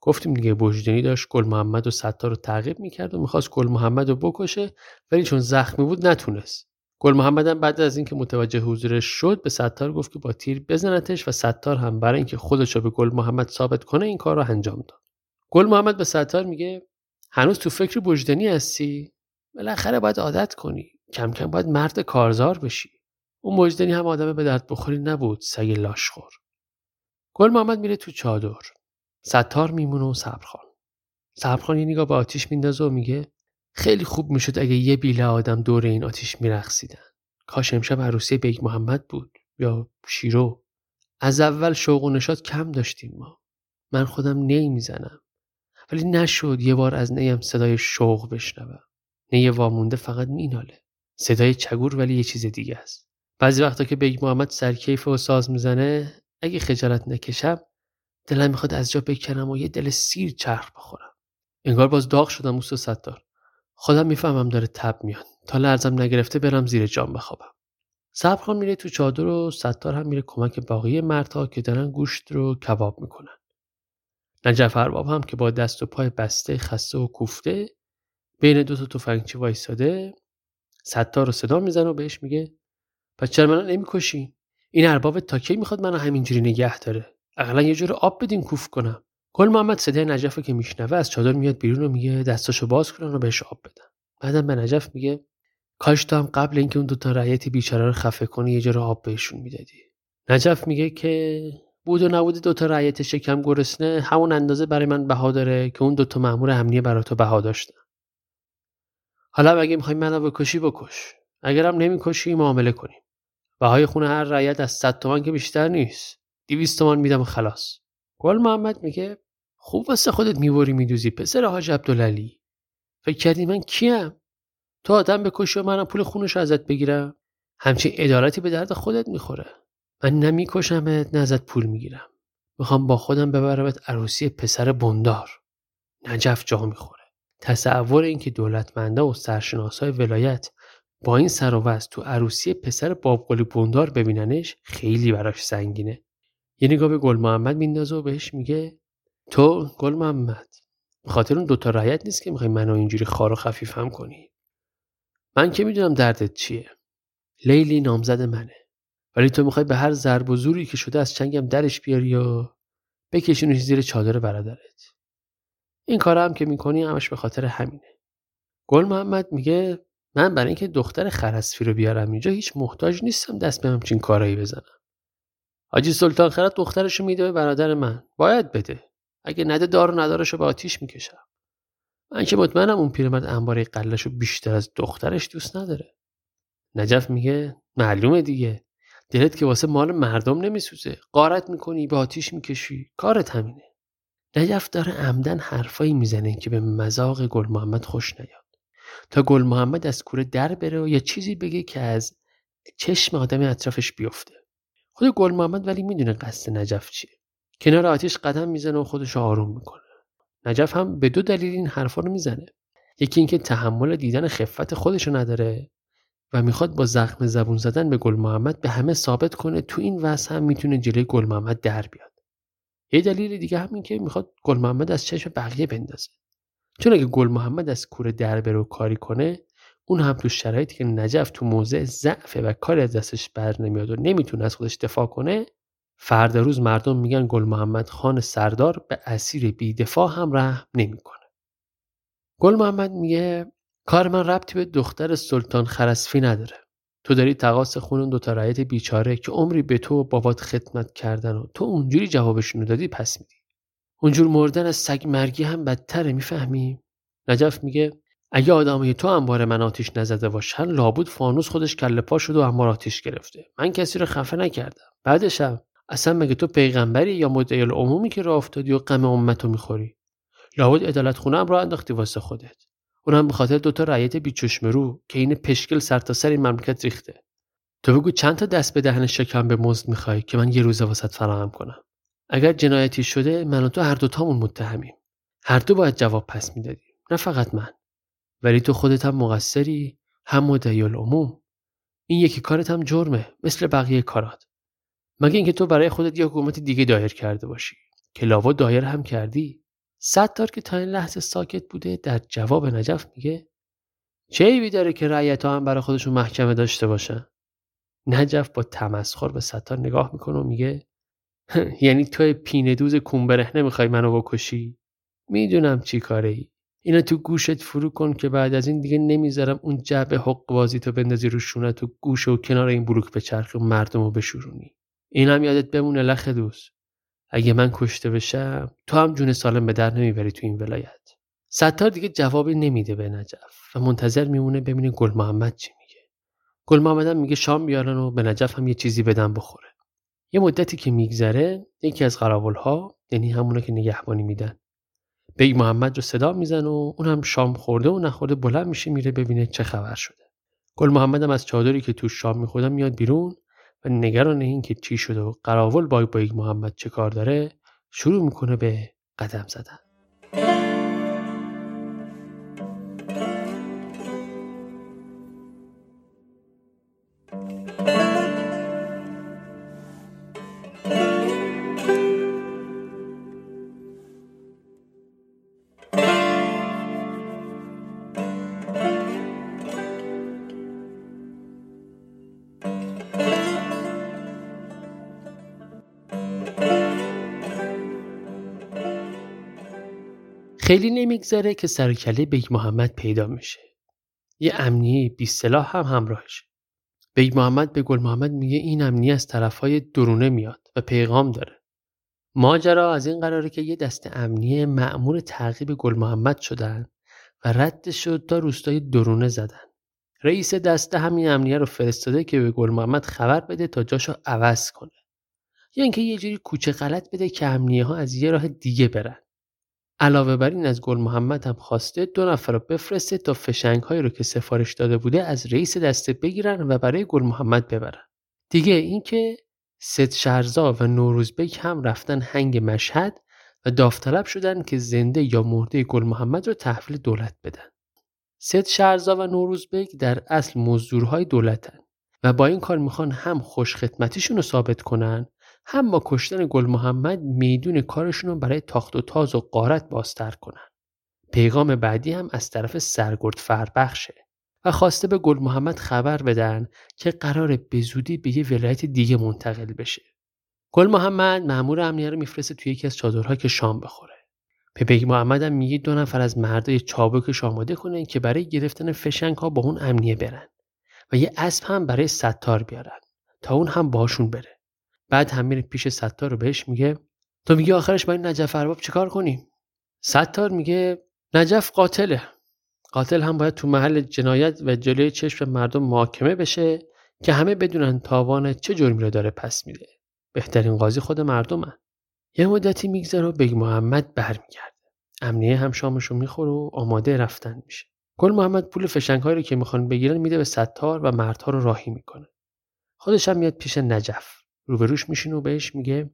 گفتیم دیگه بجدنی داشت گل محمد و ستار رو تعقیب می‌کرد و می‌خواست گل محمد رو بکشه ولی چون زخمی بود نتونست. گل محمد هم بعد از اینکه متوجه حضورش شد به ستار گفت که با تیر بزنتش و ستار هم برای اینکه خودش رو به گل محمد ثابت کنه این کار رو انجام داد. گل محمد به ستار میگه هنوز تو فکر بجدنی هستی؟ بالاخره باید عادت کنی. کم کم باید مرد کارزار بشی. اون مجدنی هم آدم به درد بخوری نبود سگ لاشخور. گل محمد میره تو چادر. ستار میمونه و صبرخان صبرخان یه نگاه به آتیش میندازه و میگه خیلی خوب می‌شد اگه یه بیله آدم دور این آتیش میرقصیدن. کاش امشب عروسی بیگ محمد بود یا شیرو. از اول شوق و نشاط کم داشتیم ما. من خودم نی می‌زنم. ولی نشد یه بار از نیم صدای شوق بشنوم. نی وامونده فقط میناله. صدای چگور ولی یه چیز دیگه است. بعضی وقتا که بیگ محمد سرکیف و ساز می‌زنه اگه خجالت نکشم دلم می‌خواد از جا بکنم و یه دل سیر چرخ بخورم. انگار باز داغ شدم اوست ستار خودم می‌فهمم داره تب میاد. تا لرزم نگرفته برم زیر جام بخوابم. صبرخان میره تو چادر و ستار هم میره کمک باقی مردها که دارن گوشت رو کباب می‌کنن. نجف ارباب هم که با دست و پای بسته خسته و کوفته بین دو تا تفنگچی وایساده ستار رو صدا می‌زنه و بهش میگه پس چرا منو نمی‌کشی؟ این ارباب تا کی می‌خواد منو همینجوری نگه داره؟ اقلا یه جور آب بدین کوف کنم. گل محمد صدای نجف که میشنوه از چادر میاد بیرون و میگه دستاشو باز کنن و بهش آب بدن. بعدم به نجف میگه کاش تو هم قبل اینکه اون دوتا رعیت بیچاره رو خفه کنی یه جور آب بهشون می‌دادی. نجف میگه که بود و نبود دوتا رعیت شکم گرسنه همون اندازه برای من بها داره که اون دوتا مامور امنیه برای تو بها داشتن. حالا اگه می‌خوای منو بکشی بکش. اگرم نمی‌کشی معامله کنیم. بهای خونه هر رعیت از 100 تومن که بیشتر نیست. 200 تومن میدم خلاص. گل محمد میگه خوب واسه خودت میوری میدوزی پسر حاج عبدالعلی. فکر کردی من کیم؟ تو آدم بکشی و منم پول خونش ازت بگیرم؟ همچین ادارتی به درد خودت می‌خوره. من نمیکشمت نه ازت پول می‌گیرم. می‌خوام با خودم ببرمت عروسی پسر بندار. نجف جا می‌خوره. تصور اینکه دولتمنده و سرشناسای ولایت با این سر و تو عروسی پسر بابقلی بندار ببیننش خیلی براش سنگینه. یه نگاه به گل محمد میندازه و بهش میگه تو گل محمد خاطر اون دوتا رایت نیست که می‌خوای منو اینجوری خار و هم کنی. من که می‌دونم دردت چیه. لیلی نامزد منه. ولی تو می‌خوای به هر ضرب و زوری که شده از چنگم درش بیاری و بکشونش زیر چادر برادرت. این کار هم که می‌کنی همش به خاطر همینه. گل محمد میگه من برای اینکه دختر خرسفی رو بیارم اینجا هیچ محتاج نیستم دست به همچین کارایی بزنم. حاجی سلطان خرد دخترشو میده به برادر من. باید بده. اگه نده دار و ندارشو به آتیش می‌کشم. من که مطمئنم اون پیرمرد انباره قلشو بیشتر از دخترش دوست نداره. نجف میگه معلومه دیگه. دلت که واسه مال مردم نمیسوزه. قارت می‌کنی به آتیش می‌کشی. کارت همینه. نجف داره عمدن حرفایی می‌زنه که به مذاق گل محمد خوش نیاد. تا گل محمد از کوره در بره و یا چیزی بگه که از چشم آدم اطرافش بیفته. خود گل محمد ولی می‌دونه قصد نجف چیه. کنار آتیش قدم می‌زنه و خودش آروم می‌کنه. نجف هم به دو دلیل این حرفا رو می‌زنه. یکی اینکه تحمل دیدن خفت خودشو نداره. و می‌خواد با زخم زبون زدن به گل محمد به همه ثابت کنه تو این وضع هم می‌تونه جلوی گل محمد در بیاد. یه دلیل دیگه هم این که می‌خواد گل محمد از چشم بقیه بندازه. چون اگه گل محمد از کوره در بره کاری کنه اون هم تو شرایطی که نجف تو موضع ضعفه و کاری از دستش بر نمیاد و نمی‌تونه از خودش دفاع کنه فردا روز مردم میگن گل محمد خان سردار به اسیر بیدفاع هم رحم نمی‌کنه. گل محمد میگه کار من ربطی به دختر سلطان خرسفی نداره. تو داری تقاس خون اون دوتا رعیت بیچاره که عمری به تو و بابات خدمت کردن و تو اونجوری جوابشون دادی پس میدی. اونجور مردن از سگ مرگی هم بدتره می‌فهمی؟ نجف میگه اگه آدمای تو انبار من آتیش نزده باشن لابود فانوس خودش کله پا شد و انبار آتیش گرفته. من کسی رو خفه نکردم. بعدشم اصلا مگه تو پیغمبری یا مدعی عمومی که راه افتادی و غم امت رو می‌خوری؟ لابد عدالت خونه هم را انداختی واسه خودت. اونم به خاطر دوتا رعیت بیچشم رو که این پشکل سرتاسر سر این مملکت ریخته. تو بگو چند تا دست به دهن شکم به مزد می‌خوای که من یه روزه واسط فراهم کنم؟ اگر جنایتی شده من و تو هر دوتامون متهمیم. هر دو باید جواب پس می‌دادیم نه فقط من. ولی تو خودت هم مقصری هم مدعی العموم. این یکی کارت هم جرمه مثل بقیه کارات. مگه اینکه تو برای خودت یه حکومت دیگه دایر کرده باشی؟ که لاوا دایر هم کردی؟ ستار که تا این لحظه ساکت بوده در جواب نجف میگه چه ایبی داره که رعیت هم برای خودشون محکمه داشته باشن؟ نجف با تمسخر به ستار نگاه می‌کنه و میگه یعنی تو پینه دوز کونبره نمی‌خوای منو بکشی؟ می‌دونم چی کاره ای اینا تو گوشت فرو کن که بعد از این دیگه نمی‌ذارم اون جعبه حق بازی تو بندازی رو شونت و گوش و کنار این بروک به چرخ و مردم رو بشورونی. این هم یادت بمونه لخه‌دوز. اگه من کشته بشم تو هم جون سالم به در نمی‌بری تو این ولایت. ستار دیگه جوابی نمیده به نجف و منتظر میمونه ببینه گل محمد چی میگه. گل محمد هم میگه شام بیارن و به نجف هم یه چیزی بدن بخوره. یه مدتی که میگذره یکی از قراول ها یعنی همونا که نگهبانی میدن بیگ محمد رو صدا میزنن و اون هم شام خورده و نخورده بلند میشه میره ببینه چه خبر شده. گل محمد هم از چادری که تو شام میخوردن میاد بیرون. و نگران این که چی شده و قراول با بیگ محمد چه کار داره شروع می‌کنه به قدم زدن. خیلی نمیگذره که سر و کله بیگ محمد پیدا میشه. یه امنیه بی سلاح هم همراهش. بیگ محمد به گل محمد میگه این امنیه از طرفهای درونه میاد و پیغام داره. ماجرا از این قراره که یه دست امنیه مأمور تعقیب گل محمد شدن و ردشو تا روستای درونه زدن. رئیس دسته همین امنیه رو فرستاده که به گل محمد خبر بده تا جاشو عوض کنه. یا اینکه یه جوری کوچه غلط بده که امنیه ها از یه راه دیگه برن. علاوه بر این از گل محمد هم خواسته دو نفر رو بفرسته تا فشنگ هایی رو که سفارش داده بوده از رئیس دسته بگیرن و برای گل محمد ببرن. دیگه اینکه ست شرزا و نوروزبک هم رفتن هنگ مشهد و داوطلب شدن که زنده یا مرده گل محمد رو تحویل دولت بدن. ست شرزا و نوروزبک در اصل مزدورهای دولتن و با این کار می‌خوان هم خوش خدمتیشون رو ثابت کنن هم با کشتن گل محمد میدون کارشون رو برای تاخت و تاز و غارت بازتر کنن. پیغام بعدی هم از طرف سرگرد فربخشه و خواسته به گل محمد خبر بدن که قراره به زودی به یه ولایت دیگه منتقل بشه. گل محمد مأمور امنیه رو میفرسته توی یکی از چادرها که شام بخوره. به بیگ محمد هم میگه دو نفر از مردای چابکش آماده کنن که برای گرفتن فشنگ ها با اون امنیه برن و یه اسب هم برای ستار بیارن تا اون هم باشون بره. بعد هم میره پیش ستار و بهش میگه تو میگی آخرش با این نجف ارباب چیکار کنیم ستار میگه نجف قاتله. قاتل هم باید تو محل جنایت و جلوی چشم مردم محاکمه بشه که همه بدونن تاوان چه جرمی رو داره پس میده. بهترین قاضی خود مردمن یه مدتی میگذره و بیگ محمد برمیگرده. امنیه هم شامشو می‌خوره و آماده رفتن میشه. گل محمد پول فشنگ رو که می‌خوان بگیرن میده به ستار و مردها رو راهی می‌کنه. خودش هم میاد پیش نجف. روبروش میشینه و بهش میگه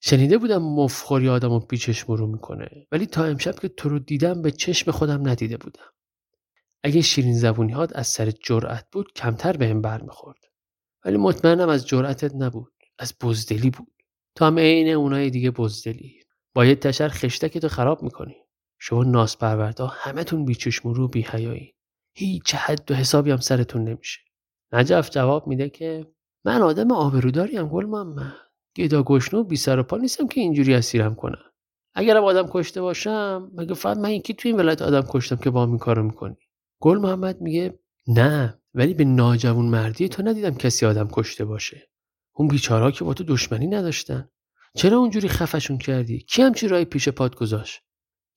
شنیده بودم مفخوری آدم و پیچش مرو می‌کنه ولی تا امشب که تو رو دیدم به چشم خودم ندیده بودم. اگه شیرین زبونی هات از سر جرأت بود کمتر به هم برمیخورد. ولی مطمئنم از جرأتت نبود از بزدلی بود. تو هم عین اونای دیگه بزدلی. با یه تشر خشتک تو خراب می‌کنی. شما ناس پروردا همتون بیچشم رو بی حیایی. هیچ حد و حسابی هم سرتون نمیشه. نجف جواب میده که من آدم آبروداریم گل محمد گدا گشنو بی سر و پا نیستم که اینجوری اسیرم کنم. اگرم آدم کشته باشم مگه فقط من یکی توی این ولایت آدم کشتم که با این کارو می‌کنی؟ گل محمد میگه نه ولی به ناجوون مردی تو ندیدم کسی آدم کشته باشه. اون بیچارا که با تو دشمنی نداشتن. چرا اونجوری خفشون کردی؟ کی همچی رای پیش پاد گذاشت؟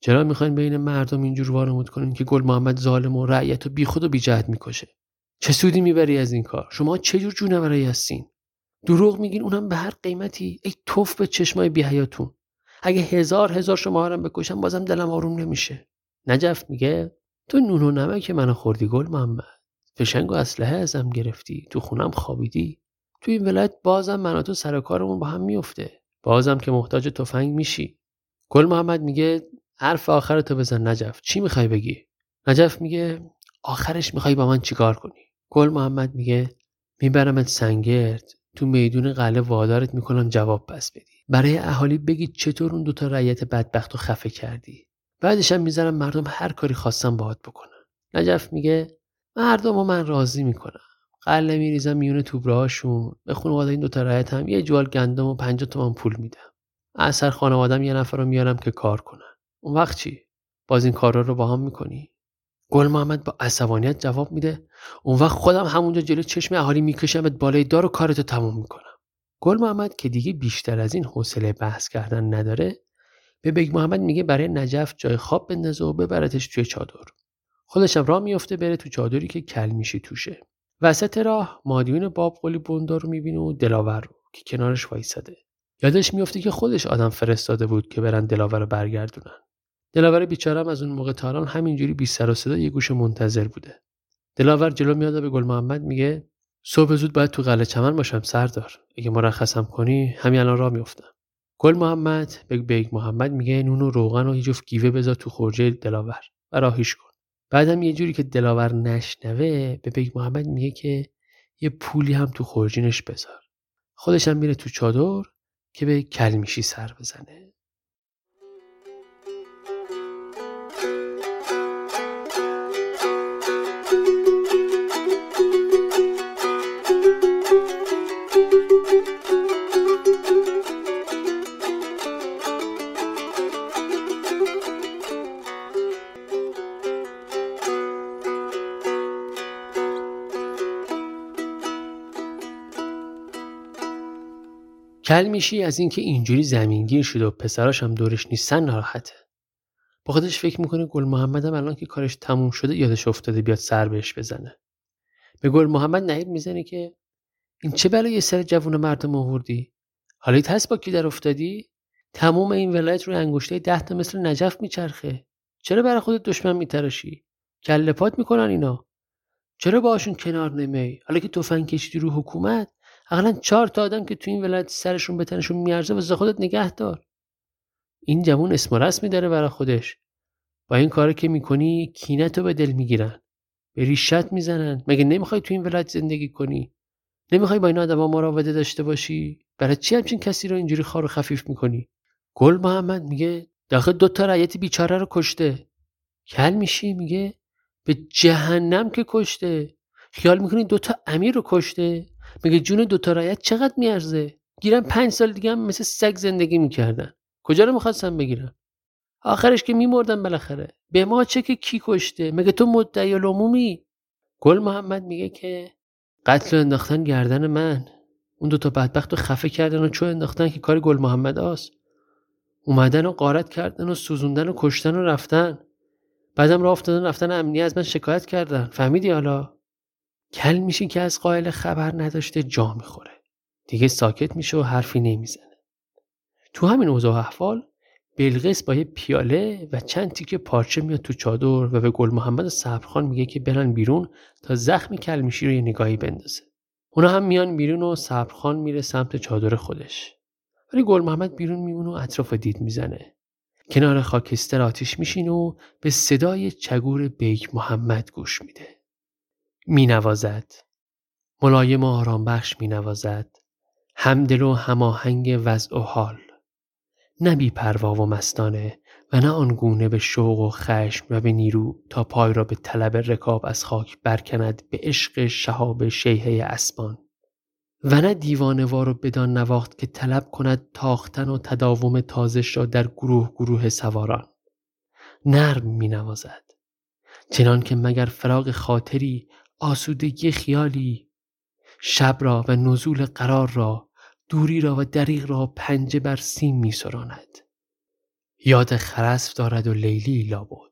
چرا می‌خواین بین مردم اینجور وارمود کنین که گل محمد ظالم و رعیت و بیخود و بیجهت می‌کشه؟ چه سودی می‌بری از این کار؟ شما چه جور جونوری هستین؟ دروغ میگین اونم به هر قیمتی. ای توف به چشمای بیهیاتون اگه هزار هزار شما هم بکشم بازم دلم آروم نمیشه. نجف میگه تو نون و نمک منو خوردی گل محمد. فشنگ و اسلحه ازم گرفتی. تو خونم خوابیدی. تو این ولایت بازم من تو سر کارمون با هم میفته بازم که محتاج تفنگ میشی. گل محمد میگه حرف آخر تو بزن نجف. چی می‌خوای بگی؟ نجف میگه آخرش می‌خوای با من چیکار کنی؟ گل محمد میگه میبرمت سنگرد تو میدون قله وادارت می‌کنم جواب پس بدی. برای اهالی بگی چطور اون دوتا رعیت بدبخت رو خفه کردی. بعدش هم می‌ذارم مردم هر کاری خواستم باهات بکنن. نجف میگه مردم و من راضی می‌کنم. قله میریزم میون توبرهاشون به خانواده این دوتا رعیت هم یه جوال گندم و پنجاه تومن پول میدم. اثر خانوادم یه نفر رو میارم که کار کنن. اون وقت چی؟ باز این کارا رو با هم می‌کنی؟ گل محمد با عصبانیت جواب میده. اون وقت خودم همونجا جلو چشم اهالی میکشمت بالای دار و کارتو تموم می‌کنم. گل محمد که دیگه بیشتر از این حوصله بحث کردن نداره به بیگ محمد میگه برای نجف جای خواب بندازه و ببرتش توی چادر. خودشم راه میفته بره تو چادری که کلمیشی توشه. وسط راه مادیون بابقلی بندار رو می‌بینه و دلاور رو که کنارش وایساده. یادش میفته که خودش آدم فرستاده بود که برن دلاور رو برگردونن. دلاور بیچارم از اون موقع تا الان همینجوری بی سر و صدا یه گوشه منتظر بوده. دلاور جلو میاد به گل محمد میگه صبح زود باید تو قلعه چمن باشم سردار. اگه مرخصم کنی همین الان راه میافتم. گل محمد به بیگ محمد میگه نون و روغن و یه جفت گیوه بذار تو خورجه دلاور و راهیش کن. بعدم یه جوری که دلاور نشنوه به بیگ محمد میگه که یه پولی هم تو خورجینش بذار. خودش هم میره تو چادر که به کلمیشی سر بزنه. کل میشی از اینکه اینجوری زمینگیر شده و پسراش هم دورش نیستن ناراحته. با خودش فکر می‌کنه گل محمد الان که کارش تموم شده یادش افتاده بیاد سر بهش بزنه. به گل محمد نهیر می‌زنه که این چه بلای سر جوون مردم آوردی؟ حالیت هست با کی در افتادی؟ تموم این ولایت روی انگشته ده تا مثل نجف میچرخه. چرا برای خودت دشمن میتراشی؟ کله پات می‌کنن اینا. چرا باشون کنار نمی حالا که تفنگ کشیدی رو حکومت اقلا چهار تا آدم که تو این ولایت سرشون به تنشون میارزه واسه خودت نگه دار. این جوون اسم رسمی داره برای خودش. با این کاری که می‌کنی کینتو به دل می‌گیرن. به ریشت می‌زنن. مگه نمی‌خوای تو این ولایت زندگی کنی؟ نمی‌خوای با این آدما مراوده داشته باشی؟ برای چی همچین کسی رو اینجوری خار و خفیف می‌کنی؟ گل محمد میگه داخل دو تا رعیت بیچاره رو کشته. کل میشی؟ میگه به جهنم که کشته. خیال می‌کنی دوتا امیر رو کشته؟ میگه جون دوتا رایت چقدر میارزه؟ گیرم پنج سال دیگه هم مثل سگ زندگی می‌کردن. کجا رو می‌خواستم بگیرم؟ آخرش که میمردن بالاخره. به ما چه که کی کشته؟ مگه تو مدعی العمومی؟ گل محمد میگه که قتل انداختن گردن من. اون دوتا بدبخت رو خفه کردن و چو انداختن که کار گل محمد آست. اومدن و قارت کردن و سوزوندن و کشتن و رفتن. بعدم راه افتادن رفتن امنی از من شکایت کردن. فهمیدی حالا؟ کل میشه که از قائل خبر نداشته جا می‌خوره. دیگه ساکت میشه و حرفی نمی‌زنه. تو همین اوضاع احوال بلقیس با یه پیاله و چند تیکه پارچه میاد تو چادر و به گل محمد صبرخان میگه که برن بیرون تا زخم کلمیشی رو یه نگاهی بندازه. اونا هم میان بیرون و صبرخان میره سمت چادر خودش. ولی گل محمد بیرون میمونه و اطراف دید می‌زنه. کنار خاکستر آتیش میشین و به صدای چگور بیک محمد گوش میده. مینوازد. ملایم و آرام بخش مینوازد. همدل و هماهنگ وضع و حال. نه بی پروا و مستانه و نه آنگونه به شوق و خشم و به نیرو تا پای را به طلب رکاب از خاک برکند به عشق شهاب شیهه اسبان. و نه دیوانوار و بدان نواخت که طلب کند تاختن و تداوم تازش را در گروه گروه سواران. نرم می نوازد چنان که مگر فراغ خاطری آسودگی خیالی شب را و نزول قرار را دوری را و دریغ را پنجه بر سیم می سراند. یاد خرسف دارد و لیلی لابد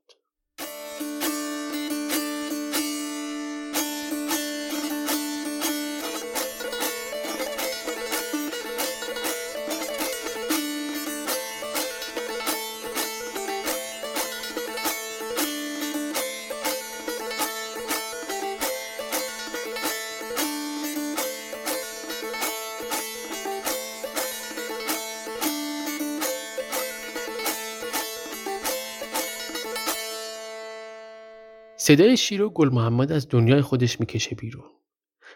صدای شیرو گل محمد از دنیای خودش می‌کشه بیرون.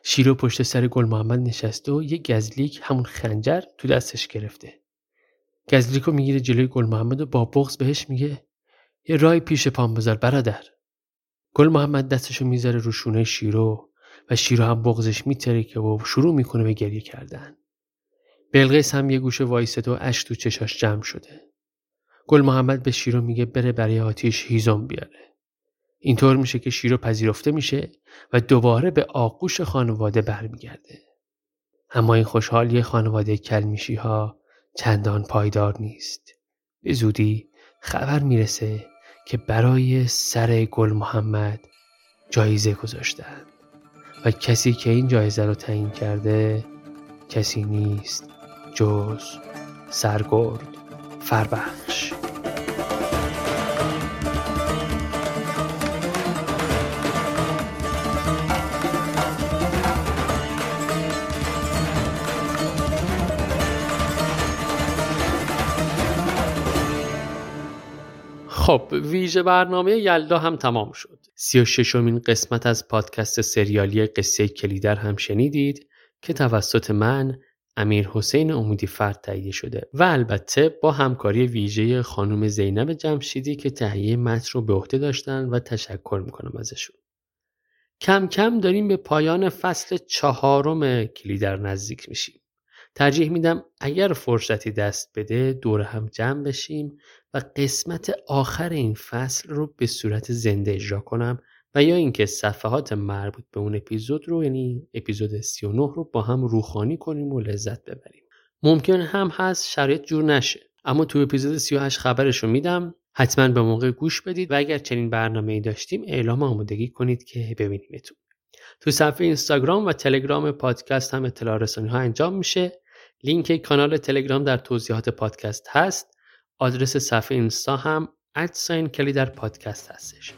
شیرو پشت سر گل محمد نشسته و یه گزلیک همون خنجر تو دستش گرفته. گزلیک رو می‌گیره جلوی گل محمد و با بغز بهش میگه یه رای پیش پام بذار برادر. گل محمد دستشو می‌ذاره رو شونه شیرو و شیرو هم بغزش میترکه و شروع می‌کنه به گریه کردن. بلقیس هم یه گوشه وایسته و اش تو چشاش جمع شده. گل محمد به شیرو میگه بره برای آتیش هیزم بیاره. اینطور میشه که شیرو پذیرفته میشه و دوباره به آغوش خانواده برمیگرده. اما این خوشحالی خانواده کلمیشی ها چندان پایدار نیست. به زودی خبر می‌رسه که برای سر گل محمد جایزه گذاشتن و کسی که این جایزه رو تعیین کرده کسی نیست جز سرگرد فربخش خب ویژه برنامه یلدا هم تمام شد. سی و ششمین قسمت از پادکست سریالی قصه کلیدر هم شنیدید که توسط من امیر حسین امیدی فرد تهیه شده و البته با همکاری ویژه خانم زینب جمشیدی که تهیه متن رو به عهده داشتن و تشکر می‌کنم ازشون. کم کم داریم به پایان فصل چهارم کلیدر نزدیک میشیم. ترجیح میدم اگر فرصتی دست بده دور هم جمع بشیم و قسمت آخر این فصل رو به صورت زنده اجرا کنم و یا اینکه صفحات مربوط به اون اپیزود رو یعنی اپیزود 39 رو با هم روخانی کنیم و لذت ببریم. ممکن هم هست شرایط جور نشه اما تو اپیزود 38 خبرش رو میدم. حتما به موقع گوش بدید و اگر چنین برنامه ای داشتیم اعلام آمادگی کنید که ببینیمتون. تو صفحه اینستاگرام و تلگرام پادکست هم اطلاع رسانی ها انجام میشه. لینک کانال تلگرام در توضیحات پادکست هست. آدرس صفحه اینستا هم ادساین کلی در پادکست هستش.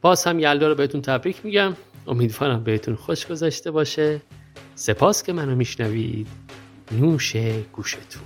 باز هم یلدا رو بهتون تبریک میگم. امیدوارم بهتون خوش گذشته باشه. سپاس که منو میشنوید. نوش گوشتون.